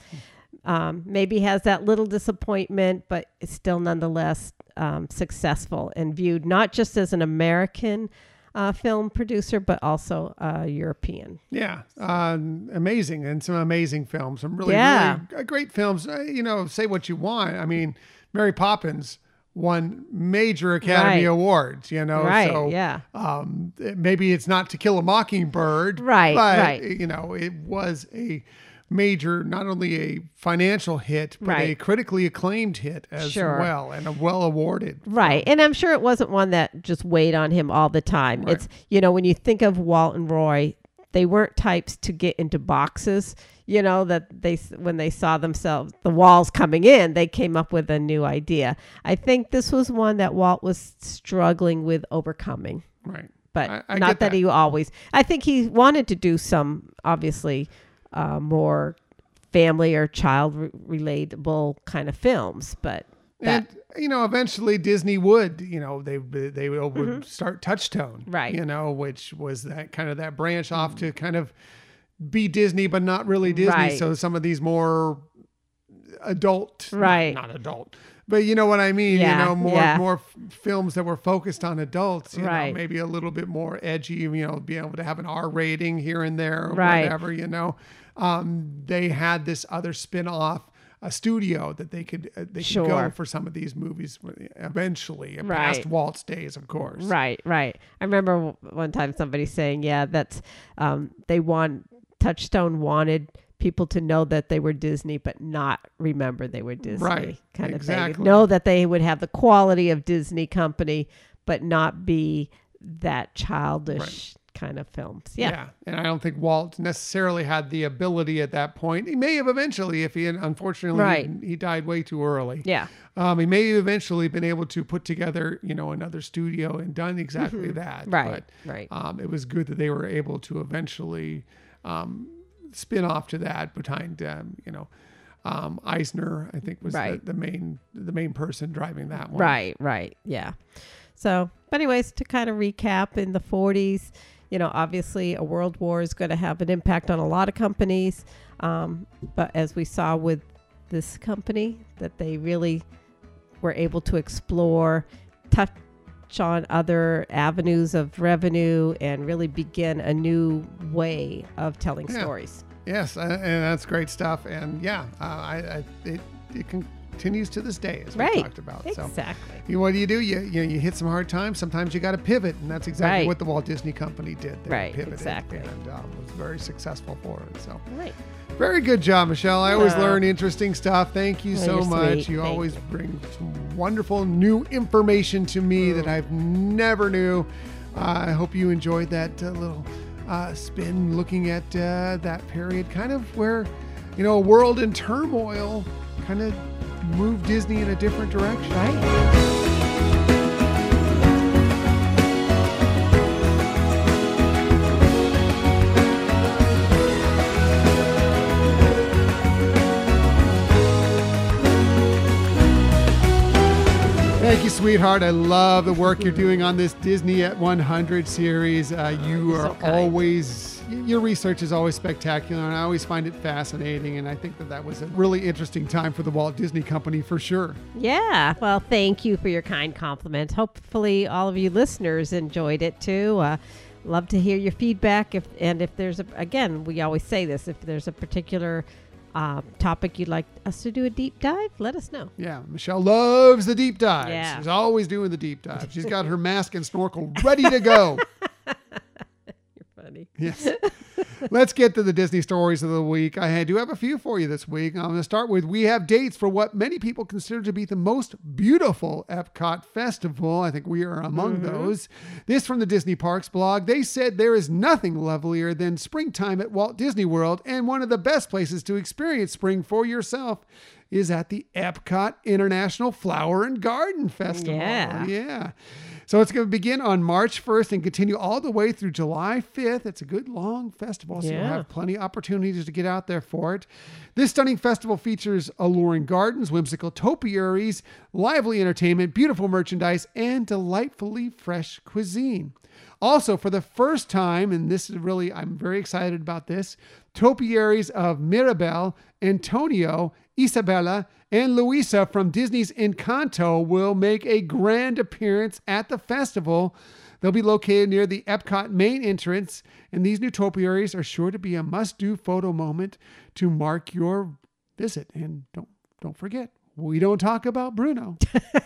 um, maybe has that little disappointment, but it's still nonetheless um, successful and viewed not just as an American uh, film producer, but also uh, European. Yeah, uh, amazing, and some amazing films. Some really, Yeah. really great films. Uh, you know, say what you want. I mean, Mary Poppins won major Academy Right. Awards. You know, right. so yeah. um, maybe it's not To Kill a Mockingbird, Right, But right. you know, it was a major, not only a financial hit, but a critically acclaimed hit as Sure. well, and a well awarded. Right. And I'm sure it wasn't one that just weighed on him all the time. Right. It's, you know, when you think of Walt and Roy, they weren't types to get into boxes, you know, that they, when they saw themselves, the walls coming in, they came up with a new idea. I think this was one that Walt was struggling with overcoming, Right. but I- I not that. that. he always, I think he wanted to do some, obviously, uh, more family or child re- relatable kind of films, but that, and you know, eventually Disney would, you know, they they would start Touchstone, Mm-hmm. Right. You know, which was that kind of that branch off to kind of be Disney, but not really Disney. Right. So some of these more adult, Right. Not, adult, but you know what I mean. Yeah, you know, more yeah. more f- films that were focused on adults. You know, Right. maybe a little bit more edgy. You know, be able to have an R rating here and there, or Right. whatever. You know, um, they had this other spin off. A studio that they could uh, they could go for some of these movies eventually, Right. past Walt's days, of course. Right, right. I remember one time somebody saying, "Yeah, that's um, they want Touchstone wanted people to know that they were Disney, but not remember they were Disney." Right, kind of exactly. thing. Know that they would have the quality of Disney company, but not be that childish kind of films. Yeah, yeah. And I don't think Walt necessarily had the ability at that point. He may have eventually, if he had, unfortunately, Right. he, he died way too early. yeah, Um, he may have eventually been able to put together, you know, another studio and done exactly that. Mm-hmm. Right, right. But um, it was good that they were able to eventually um, spin off to that behind, um, you know, um, Eisner. I think was Right. the, the main the main person driving that one. Right, right. Yeah. So, but anyways, to kind of recap in the 40s, you know, obviously a world war is going to have an impact on a lot of companies. Um, but as we saw with this company, that they really were able to explore, touch on other avenues of revenue, and really begin a new way of telling Yeah. stories. Yes, and that's great stuff. And yeah, uh, I, I it, it continues to this day, as we Right. talked about. So. Exactly. You, what do you do? You, you you hit some hard times. Sometimes you got to pivot, and that's exactly Right. what the Walt Disney Company did. They Right, pivoted exactly. and um, was very successful for it. So Right. very good job, Michelle. I always Yeah. learn interesting stuff. Thank you Well, so much. sweet. You Thank always you. bring some wonderful new information to me that I've never knew. Uh, I hope you enjoyed that uh, little uh, spin looking at uh, that period, kind of where you know a world in turmoil, kind of moved Disney in a different direction. Right. Thank you, sweetheart. I love the work you're doing on this Disney at 100 series. Uh, you You're are so always, your research is always spectacular, and I always find it fascinating. And I think that that was a really interesting time for the Walt Disney Company for sure. Yeah. Well, thank you for your kind compliment. Hopefully, all of you listeners enjoyed it too. Uh, love to hear your feedback. If and if there's a again, we always say this. If there's a particular uh, topic you'd like us to do a deep dive, let us know. Yeah, Michelle loves the deep dives. Yeah. She's always doing the deep dive. She's got her mask and snorkel ready to go. Yes. Let's get to the Disney stories of the week. I do have a few for you this week. I'm going to start with we have dates for what many people consider to be the most beautiful Epcot festival. I think we are among mm-hmm. those. This from the Disney Parks blog. They said there is nothing lovelier than springtime at Walt Disney World, and one of the best places to experience spring for yourself is at the Epcot International Flower and Garden Festival. Yeah. Yeah. So it's going to begin on March 1st and continue all the way through July 5th. It's a good long festival, so you'll have plenty of opportunities to get out there for it. This stunning festival features alluring gardens, whimsical topiaries, lively entertainment, beautiful merchandise, and delightfully fresh cuisine. Also, for the first time, and this is really, I'm very excited about this, topiaries of Mirabel, Antonio, Isabella, and Luisa from Disney's Encanto will make a grand appearance at the festival. They'll be located near the Epcot main entrance, and these new topiaries are sure to be a must-do photo moment to mark your visit. And don't don't forget, we don't talk about Bruno,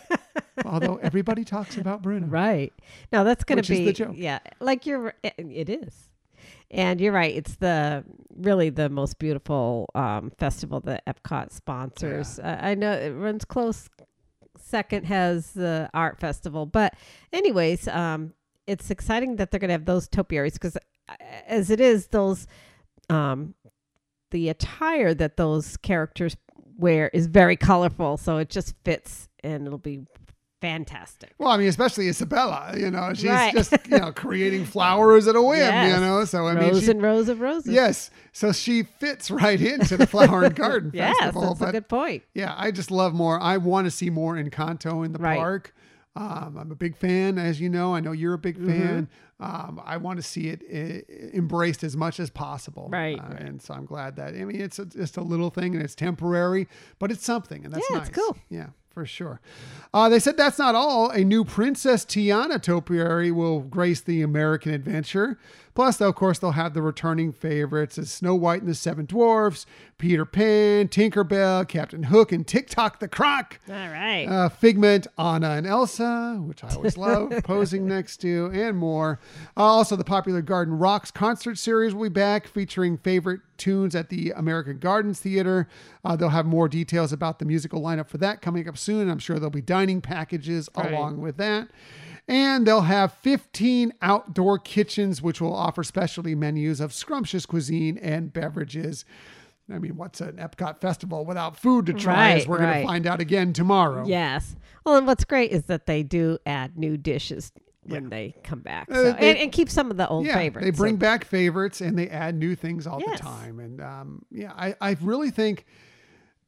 although everybody talks about Bruno. Right. Now that's going to be the joke. yeah, like you're it is. And you're right. It's the really the most beautiful um, festival that Epcot sponsors. Uh, I know it runs close. Second has the art festival, but anyways, um, it's exciting that they're going to have those topiaries because, as it is, those um, the attire that those characters wear is very colorful, so it just fits and it'll be fantastic. Well, I mean, especially Isabella, you know, she's Right. just, you know, creating flowers at a whim, Yes. you know. So, I mean, Rows she, and rows of roses. yes. So she fits right into the Flower and Garden Yes, Festival. that's a good point. yeah, I just love more. I want to see more Encanto in the Right. park. Um, I'm a big fan, as you know. I know you're a big Mm-hmm. fan. Um, I want to see it uh, embraced as much as possible. Right, Uh, right. And so I'm glad that, I mean, it's a, just a little thing and it's temporary, but it's something. And that's Yeah, nice. it's cool. Yeah, for sure. Uh, they said that's not all. A new Princess Tiana topiary will grace the American adventure. Plus, though, of course, they'll have the returning favorites as Snow White and the Seven Dwarfs, Peter Pan, Tinkerbell, Captain Hook, and Tick-Tock the Croc. All right. Uh, Figment, Anna, and Elsa, which I always love posing next to, and more. Uh, also, the popular Garden Rocks concert series will be back, featuring favorite tunes at the American Gardens Theater. Uh, they'll have more details about the musical lineup for that coming up soon. I'm sure there'll be dining packages Right. along with that. And they'll have 15 outdoor kitchens, which will offer specialty menus of scrumptious cuisine and beverages. I mean, what's an Epcot festival without food to try? as we're going to find out again tomorrow. Yes. Well, and what's great is that they do add new dishes when they come back, Uh, they- and, and keep some of the old yeah, favorites. they bring so- back favorites and they add new things all Yes. the time. And um, yeah, I, I really think,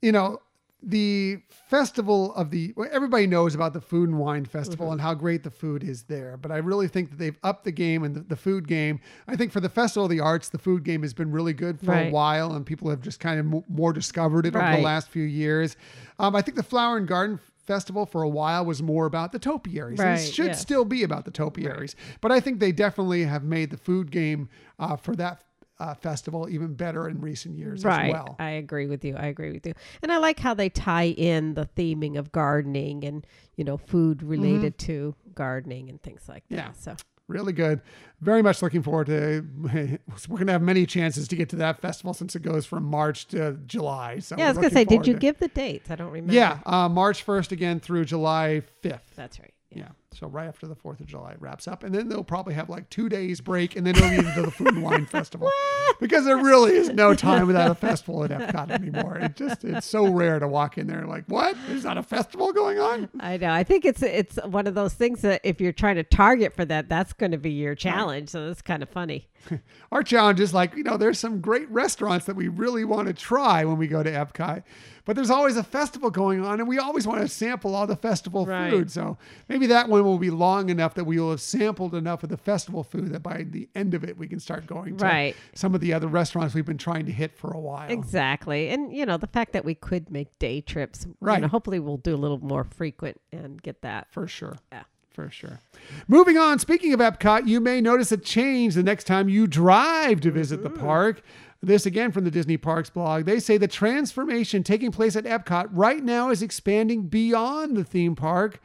you know, the festival of the well, everybody knows about the food and wine festival Mm-hmm. and how great the food is there but i really think that they've upped the game and the, the food game i think for the festival of the arts the food game has been really good for a while and people have just kind of mo- more discovered it over the last few years um, i think the flower and garden festival for a while was more about the topiaries and it should yes. still be about the topiaries but i think they definitely have made the food game uh, for that uh, festival even better in recent years Right. as well I agree with you. I agree with you. And I like how they tie in the theming of gardening and, you know, food related to gardening and things like that. Mm-hmm. Yeah. So really good. Very much looking forward to. We're going to have many chances to get to that festival since it goes from March to July. So yeah, I was gonna say, did you to- give the dates? I don't remember. Yeah, uh, March first again through July fifth. That's right. Yeah, so right after the Fourth of July wraps up, and then they'll probably have like two days break, and then they'll lead into the Food and Wine Festival because there really is no time without a festival at Epcot anymore. It just it's so rare to walk in there like, what? There's not a festival going on? I know. I think it's it's one of those things that if you're trying to target for that, that's going to be your challenge. So it's kind of funny. Our challenge is like, you know, there's some great restaurants that we really want to try when we go to Epcot, but there's always a festival going on and we always want to sample all the festival Right. food. So maybe that one will be long enough that we will have sampled enough of the festival food that by the end of it, we can start going to Right. some of the other restaurants we've been trying to hit for a while. Exactly. And you know, the fact that we could make day trips, you Right. know, hopefully we'll do a little more frequent and get that. For sure. Yeah. For sure. Moving on, speaking of Epcot, you may notice a change the next time you drive to visit the mm-hmm. park. This again from the Disney Parks blog. They say the transformation taking place at Epcot right now is expanding beyond the theme park.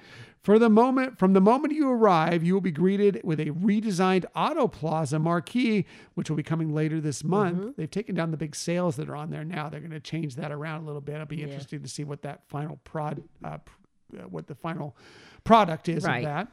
For the moment, from the moment you arrive, you will be greeted with a redesigned Auto Plaza marquee, which will be coming later this month. They've taken down the big sails that are on there now. They're going to change that around a little bit. It'll be interesting to see what that final prod, uh, uh, what the final product is Right. of that.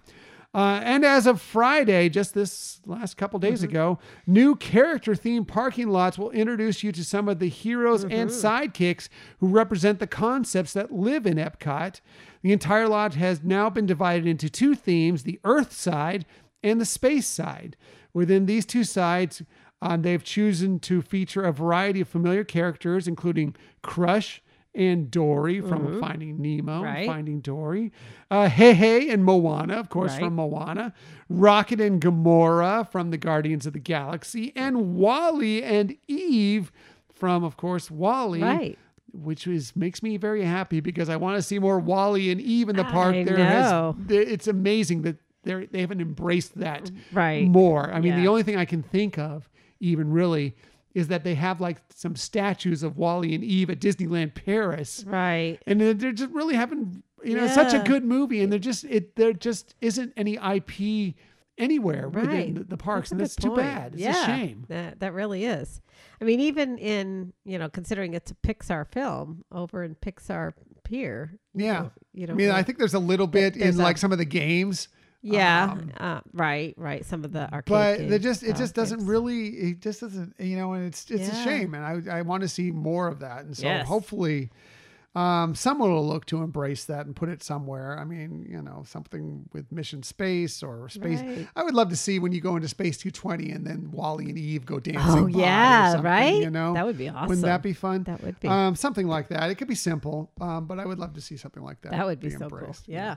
Uh, and as of Friday, just this last couple days ago, new character themed parking lots will introduce you to some of the heroes and sidekicks who represent the concepts that live in Epcot. The entire lot has now been divided into two themes the Earth side and the space side. Within these two sides, um, they've chosen to feature a variety of familiar characters, including Crush and Dory from Finding Nemo, and Finding Dory, uh, Heihei and Moana, of course, Right. from Moana, Rocket and Gamora from the Guardians of the Galaxy, and WALL-E and Eve from, of course, WALL-E. Right. Which is makes me very happy because I want to see more WALL-E and Eve in the park. I there know. has it's amazing that they they haven't embraced that Right. more. I mean, the only thing I can think of, even really, is that they have like some statues of WALL-E and Eve at Disneyland Paris, Right. and they're they're just really having you know such a good movie, and there just it there just isn't any IP anywhere within the, the parks, a and that's too point. bad. It's yeah, a shame. That that really is. I mean, even in you know, considering it's a Pixar film over in Pixar Pier. Yeah. You know. I mean, I think there's a little bit in a- like some of the games. Yeah. um, uh, right. Right. Some of the arcade. but they games, just it just doesn't games. really it just doesn't you know and it's it's a shame and I I want to see more of that and so Yes. hopefully Um, someone will look to embrace that and put it somewhere. I mean, you know, something with Mission Space or Space. Right. I would love to see when you go into Space 220 and then WALL-E and Eve go dancing. Oh yeah, right. You know, that would be awesome. Wouldn't that be fun? That would be. Um, something like that. It could be simple, um, but I would love to see something like that. that would be, so cool. embraced. Yeah.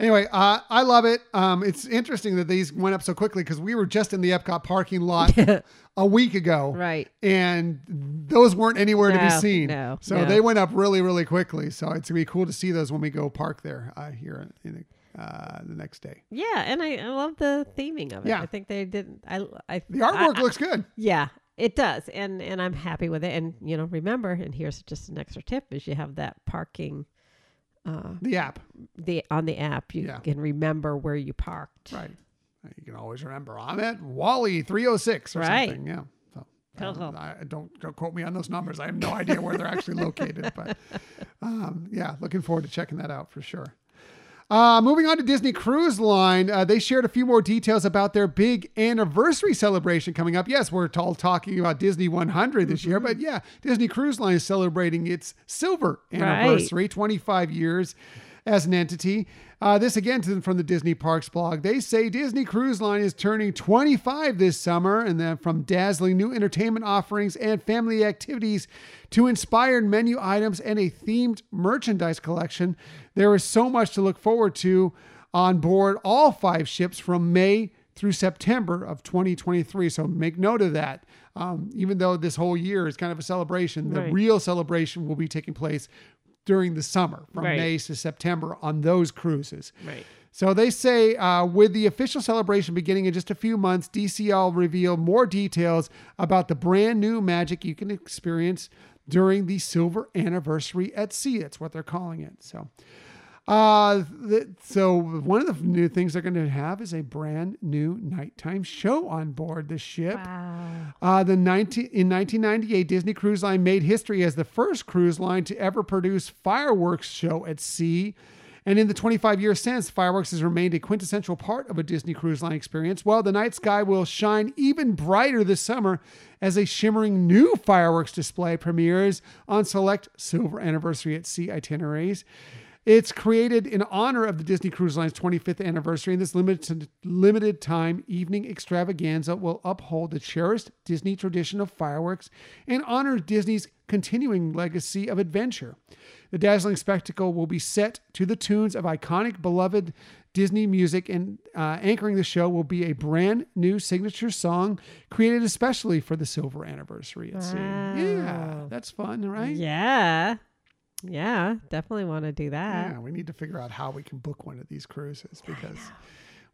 Anyway, uh, I love it. Um, it's interesting that these went up so quickly because we were just in the Epcot parking lot a week ago, Right. and those weren't anywhere to be seen. no, so no. they went up really, really quickly. So it's gonna be cool to see those when we go park there uh, here in uh, the next day. Yeah, and I, I love the theming of it. Yeah. I think they didn't. I, I The artwork I- looks good. Yeah, it does, and and I'm happy with it. And you know, remember, and here's just an extra tip: is you have that parking, uh, The app, the on the app, you Yeah. can remember where you parked. right? You can always remember I'm at WALL-E 306 or Right. something. Yeah. So. um, Cool. I don't don't quote me on those numbers. I have no idea where they're actually located, but um, yeah, looking forward to checking that out for sure. Uh, moving on to Disney Cruise Line, uh, they shared a few more details about their big anniversary celebration coming up. Yes, we're all talking about Disney 100 this year, but yeah, Disney Cruise Line is celebrating its silver anniversary, 25 years as an entity. Uh, this again from the Disney Parks blog. They say Disney Cruise Line is turning 25 this summer, and then from dazzling new entertainment offerings and family activities to inspired menu items and a themed merchandise collection, there is so much to look forward to on board all five ships from May through September of 2023. So make note of that. Um, even though this whole year is kind of a celebration, the Right. real celebration will be taking place during the summer from Right. May to September on those cruises. Right. So they say uh, with the official celebration beginning in just a few months, DCL revealed more details about the brand new magic you can experience during the silver anniversary at sea. That's what they're calling it. So, uh, th- so one of the new things they're going to have is a brand new nighttime show on board the ship. Wow. Uh, the 19, in 1998, Disney Cruise Line made history as the first cruise line to ever produce fireworks show at sea. And in the 25 years since, fireworks has remained a quintessential part of a Disney Cruise Line experience. Well, the night sky will shine even brighter this summer as a shimmering new fireworks display premieres on select Silver Anniversary at Sea itineraries. It's created in honor of the Disney Cruise Line's 25th anniversary, and this limited limited time evening extravaganza will uphold the cherished Disney tradition of fireworks and honor Disney's continuing legacy of adventure. The dazzling spectacle will be set to the tunes of iconic, beloved Disney music, and uh, anchoring the show will be a brand new signature song created especially for the silver anniversary at sea. Yeah, that's fun, right? Yeah. Yeah. Definitely want to do that. Yeah, we need to figure out how we can book one of these cruises because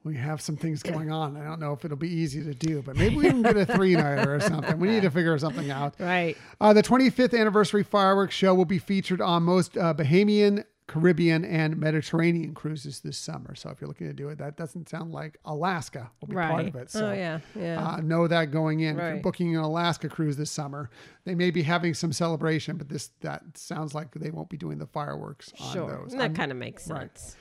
we have some things going on. I don't know if it'll be easy to do, but maybe we can get a three nighter or something. We need to figure something out. Right. Uh, the 25th anniversary fireworks show will be featured on most uh, Bahamian, Caribbean, and Mediterranean cruises this summer. So if you're looking to do it, that doesn't sound like Alaska will be part of it. So oh yeah. Yeah. uh, know that going in. If you're booking an Alaska cruise this summer, they may be having some celebration, but this that sounds like they won't be doing the fireworks on sure. those. That kind of makes right. sense.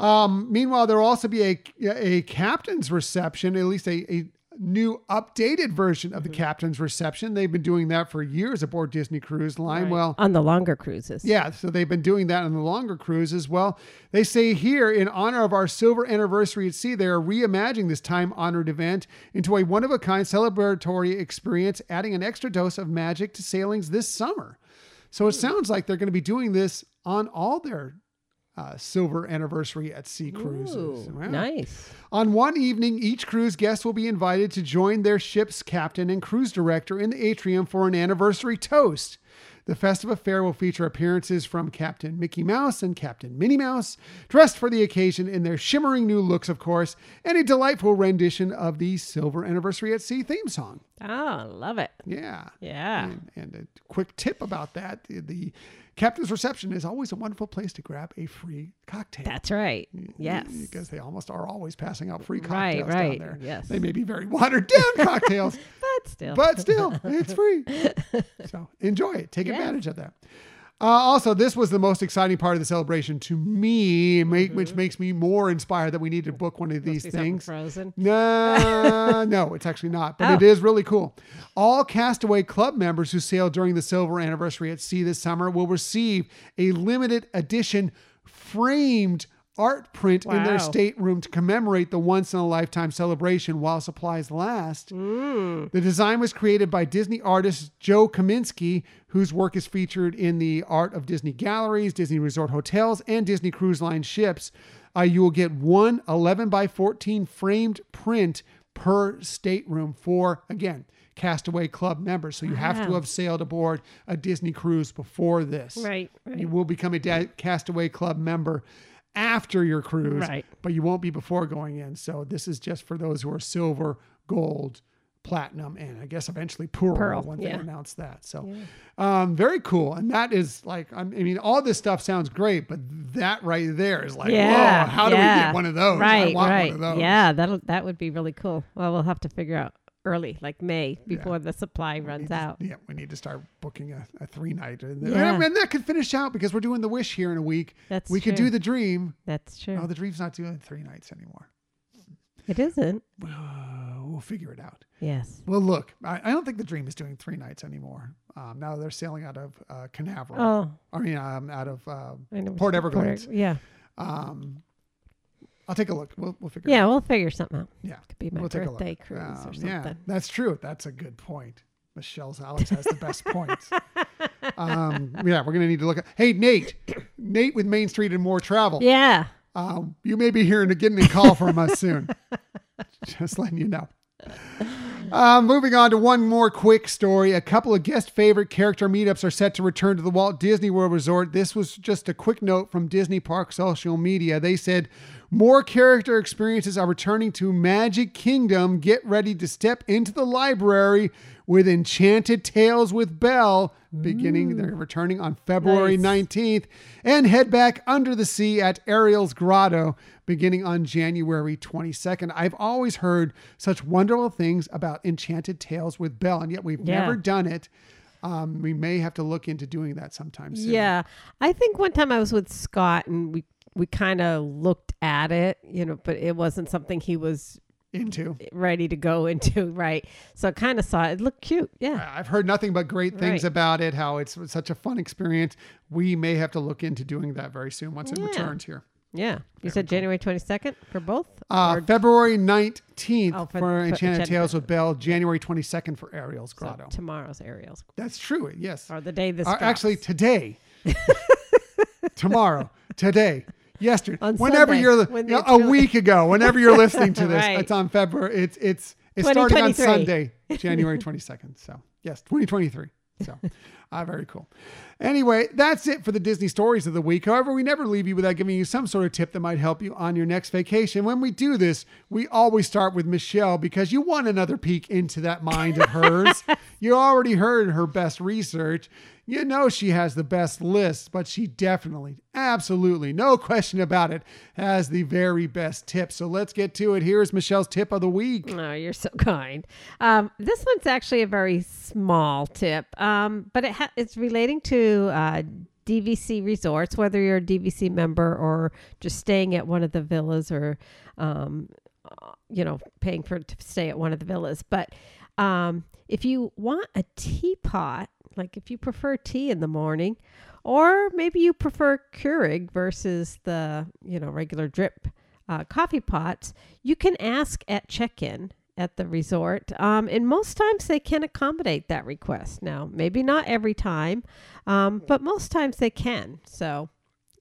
um, meanwhile, there will also be a a captain's reception, at least a, a new updated version Mm-hmm. of the captain's reception. They've been doing that for years aboard Disney Cruise Line. Right. Well, on the longer cruises. yeah, so they've been doing that on the longer cruises. Well, they say here, in honor of our silver anniversary at sea, they are reimagining this time honored event into a one of a kind celebratory experience, adding an extra dose of magic to sailings this summer. So it sounds like they're going to be doing this on all their uh, silver anniversary at sea cruises. Ooh, Wow. Nice. On one evening, each cruise guest will be invited to join their ship's captain and cruise director in the atrium for an anniversary toast. The festive affair will feature appearances from Captain Mickey Mouse and Captain Minnie Mouse, dressed for the occasion in their shimmering new looks, of course, and a delightful rendition of the Silver Anniversary at Sea theme song. Oh, love it. Yeah. Yeah. And, and a quick tip about that the, the captain's reception is always a wonderful place to grab a free cocktail. That's right. Yes. Because they almost are always passing out free Right, cocktails right. down there. Yes. They may be very watered down cocktails, But still. but still, it's free. So enjoy it. Take Yes. advantage of that. Uh, also, this was the most exciting part of the celebration to me, make, which Mm-hmm. makes me more inspired that we need to book one of these things. Frozen. No, no, it's actually not, but Oh. it is really cool. All Castaway Club members who sailed during the silver anniversary at sea this summer will receive a limited edition framed art print in their stateroom to commemorate the once in a lifetime celebration while supplies last. Mm. The design was created by Disney artist Joe Kaminsky, whose work is featured in the Art of Disney Galleries, Disney Resort Hotels, and Disney Cruise Line ships. Uh, you will get one 11 by 14 framed print per stateroom for, again, Castaway Club members. So you have to have sailed aboard a Disney cruise before this. Right, right. You will become a da- Castaway Club member after your cruise, Right. but you won't be before going in. So this is just for those who are silver, gold, platinum, and I guess eventually pearl, Pearl, when they yeah. announce that. So um, very cool. And that is like, I mean, all this stuff sounds great, but that right there is like, yeah. whoa, how do we yeah. get one of those? Right, right. one of those. Yeah, that'll that would be really cool. Well, we'll have to figure out early, like May, before the supply runs out. Yeah, we need to start booking a, a three night. And, Yeah. and that could finish out because we're doing the wish here in a week. That's we could do the dream. That's true. Oh, the dream's not doing three nights anymore. it isn't. Uh, we'll figure it out. Yes. Well, look, I, I don't think the Dream is doing three nights anymore. Um, now they're sailing out of uh, Canaveral. Oh, I mean, um, out of uh. Port Everglades. yeah. Um, I'll take a look. We'll, we'll figure. Yeah, it out. Yeah, we'll figure something out. yeah. Could be my we'll birthday cruise or Um, something. Yeah, that's true. That's a good point. Michelle's Alex has the best points. Um, yeah, we're gonna need to look at. Hey, Nate, Nate with Main Street and More Travel. Yeah. Um, you may be hearing a getting a call from us soon. Just letting you know. Uh, moving on to one more quick story. A couple of guest favorite character meetups are set to return to the Walt Disney World Resort. This was just a quick note from Disney Park social media. They said more character experiences are returning to Magic Kingdom. Get ready to step into the library with Enchanted Tales with Belle. Beginning, they're returning on February Nice. 19th and head back under the sea at Ariel's Grotto beginning on January 22nd. I've always heard such wonderful things about Enchanted Tales with Belle, and yet we've Yeah. never done it. Um, we may have to look into doing that sometime soon. Yeah. I think one time I was with Scott and we we kind of looked at it, you know, but it wasn't something he was Into. ready to go into, right? So I kind of saw it. It looked cute. Yeah. I've heard nothing but great things Right. about it, how it's such a fun experience. We may have to look into doing that very soon once it returns here. Yeah. You said January 22nd for both? Uh, February 19th Oh, for, for- Enchanted Tales with Belle, January 22nd for Ariel's so Grotto. tomorrow's Ariel's. That's true. Yes. Or the day this Uh, actually, today, tomorrow, today, yesterday, On whenever Sunday, you're when you know, a week ago, whenever you're listening to this, Right. it's on February. It's it's it's starting on Sunday, January 22nd. So yes, 2023. So, uh, very cool. Anyway, that's it for the Disney stories of the week. However, we never leave you without giving you some sort of tip that might help you on your next vacation. When we do this, we always start with Michelle because you want another peek into that mind of hers. you already heard her best research. You know she has the best list, but she definitely, absolutely, no question about it, has the very best tip. So let's get to it. Here's Michelle's tip of the week. Oh, you're so kind. Um, this one's actually a very small tip, um, but it ha- it's relating to uh, DVC resorts, whether you're a DVC member or just staying at one of the villas or, um, you know, paying for to stay at one of the villas. But um, if you want a teapot, like if you prefer tea in the morning, or maybe you prefer Keurig versus the you know regular drip uh, coffee pots, you can ask at check-in at the resort, um, and most times they can accommodate that request. Now, maybe not every time, um, but most times they can. So,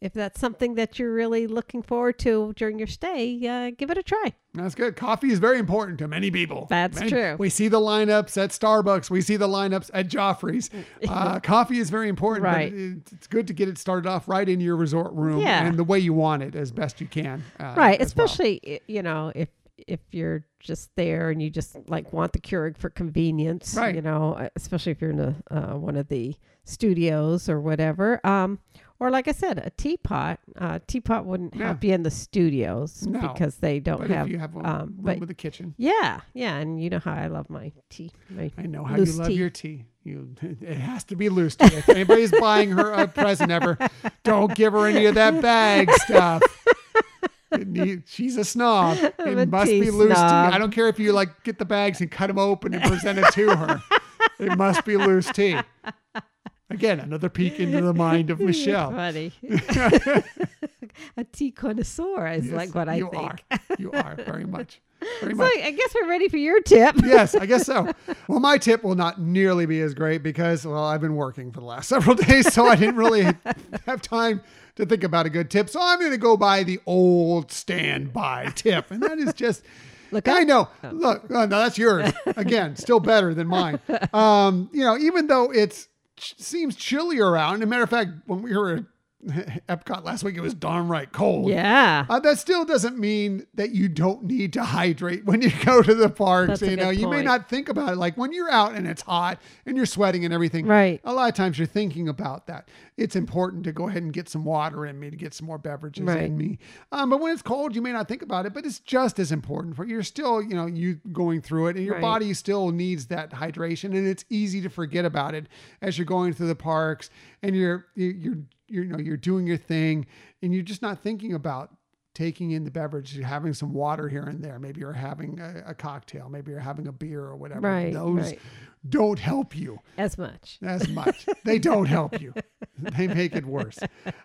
if that's something that you're really looking forward to during your stay, uh, give it a try. That's good. Coffee is very important to many people. That's Many- true. We see the lineups at Starbucks. We see the lineups at Joffrey's. Uh, coffee is very important. but Right. it- It's good to get it started off right in your resort room Yeah. and the way you want it as best you can. uh, right as well. especially you know if if you're just there and you just like want the Keurig for convenience, Right. you know, especially if you're in a, uh, one of the studios or whatever. Um, or like I said, a teapot. Uh, teapot wouldn't Yeah. help you in the studios No. because they don't But have. if you have a um, room but with a kitchen, yeah, yeah, and you know how I love my tea. My I know how you love tea. your tea. You, it has to be loose tea. If anybody's buying her a present ever, don't give her any of that bag stuff. Need- she's a snob. I'm It a must be loose snob. tea. I don't care if you like get the bags and cut them open and present it to her. It must be loose tea. Again, another peek into the mind of Michelle. funny. a tea connoisseur is Yes, like what I you think. are. You are very much. Very So much. I guess we're ready for your tip. yes, I guess so. Well, my tip will not nearly be as great because, well, I've been working for the last several days, so I didn't really have time to think about a good tip. So I'm going to go by the old standby tip, and that is just. Look I know. Look, oh, no, that's yours. Again, still better than mine. Um, you know, even though it's seems chilly around. As a matter of fact, when we were Epcot last week, it was darn right cold. Yeah. Uh, that still doesn't mean that you don't need to hydrate when you go to the parks. You know, you may not think about it. Like when you're out and it's hot and you're sweating and everything. Right. A lot of times you're thinking about that. It's important to go ahead and get some water in me to get some more beverages Right. in me. Um, but when it's cold, you may not think about it, but it's just as important for you're still, you know, you going through it and your Right. body still needs that hydration and it's easy to forget about it as you're going through the parks and you're you're you know you're doing your thing and you're just not thinking about taking in the beverage you're having some water here and there maybe you're having a, a cocktail maybe you're having a beer or whatever Right, those right. Don't help you As much. as much. they don't help you. They make it worse.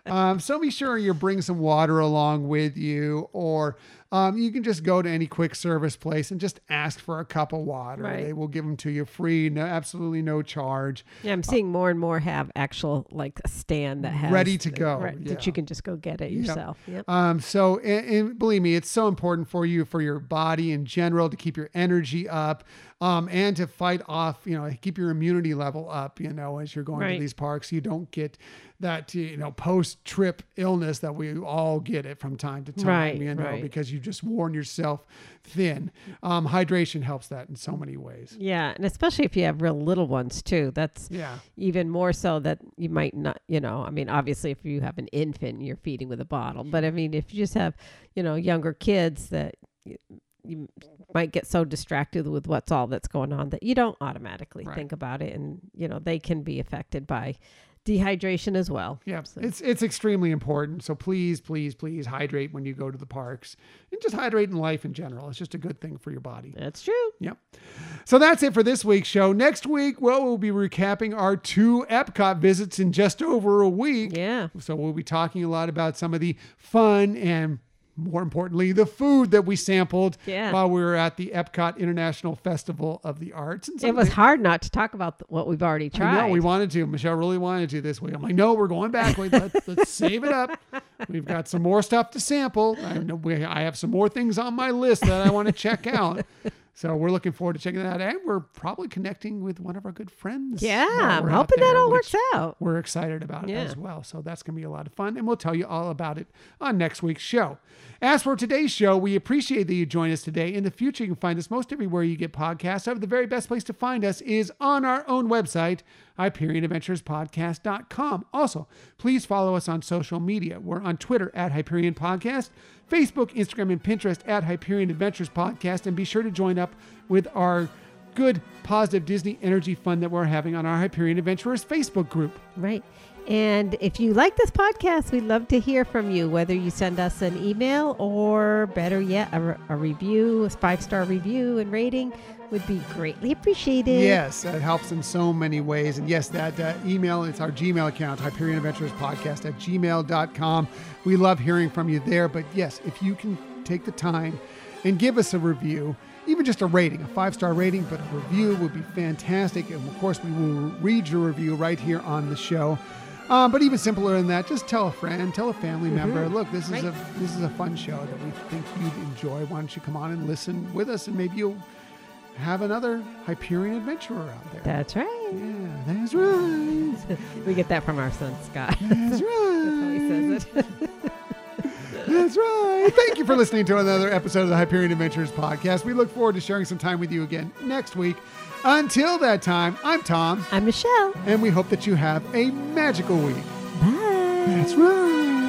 Um, so be sure you bring some water along with you, or um, you can just go to any quick service place and just ask for a cup of water. Right. They will give them to you free, no, absolutely no charge. Yeah, I'm seeing more and more have actual like a stand that has Ready to go, right, yeah. that you can just go get it Yep. yourself. Yep. Um, so, and, and believe me, it's so important for you, for your body in general, to keep your energy up, um, and to fight off, you know, keep your immunity level up, you know, as you're going Right. to these parks. You don't get that, you know, post trip illness that we all get it from time to time, Right, you know, right. because you just worn yourself thin. Um, hydration helps that in so many ways. Yeah, and especially if you have real little ones too. That's Yeah. even more so that you might not, you know, I mean, obviously if you have an infant, you're feeding with a bottle. But I mean, if you just have, you know, younger kids that you, might get so distracted with what's all that's going on that you don't automatically Right. think about it. And, you know, they can be affected by dehydration as well. Yeah, So- it's it's extremely important. So please, please, please hydrate when you go to the parks, and just hydrate in life in general. It's just a good thing for your body. That's true. Yep. So that's it for this week's show. Next week, well, we'll be recapping our two Epcot visits in just over a week. Yeah. So we'll be talking a lot about some of the fun and more importantly, the food that we sampled Yeah. while we were at the Epcot International Festival of the Arts. And It was hard not to talk about what we've already tried. know we wanted to. Michelle really wanted to this week. I'm like, no, we're going back. Let's, let's save it up. We've got some more stuff to sample. I know we, I have some more things on my list that I want to check out. So we're looking forward to checking that out. And we're probably connecting with one of our good friends. yeah, I'm we're hoping that all works out. We're excited about Yeah. as well. So that's going to be a lot of fun. And we'll tell you all about it on next week's show. As for today's show, we appreciate that you join us today. In the future, you can find us most everywhere you get podcasts. However, the very best place to find us is on our own website, HyperionAdventuresPodcast.com. Also, please follow us on social media. We're on Twitter at Hyperion Podcast, Facebook, Instagram, and Pinterest at Hyperion Adventures Podcast. And be sure to join up with our good, positive Disney energy fun that we're having on our Hyperion Adventurers Facebook group. Right. And if you like this podcast, we'd love to hear from you, whether you send us an email or better yet, a, a review, a five star review and rating would be greatly appreciated. Yes, it helps in so many ways. And yes, that uh, email, it's our Gmail account, Hyperion Adventures Podcast at gmail.com. We love hearing from you there. But yes, if you can take the time and give us a review, even just a rating, a five star rating, but a review would be fantastic. And of course, we will read your review right here on the show. Um, but even simpler than that, just tell a friend, tell a family member. Look, this is Right. a this is a fun show that we think you'd enjoy. Why don't you come on and listen with us, and maybe you'll have another Hyperion adventurer out there. That's right. yeah, that's right. we get that from our son, Scott. That's That's how he right. says it. That's right. Thank you for listening to another episode of the Hyperion Adventures podcast. We look forward to sharing some time with you again next week. Until that time, I'm Tom, I'm Michelle. and we hope that you have a magical week. Bye. That's right.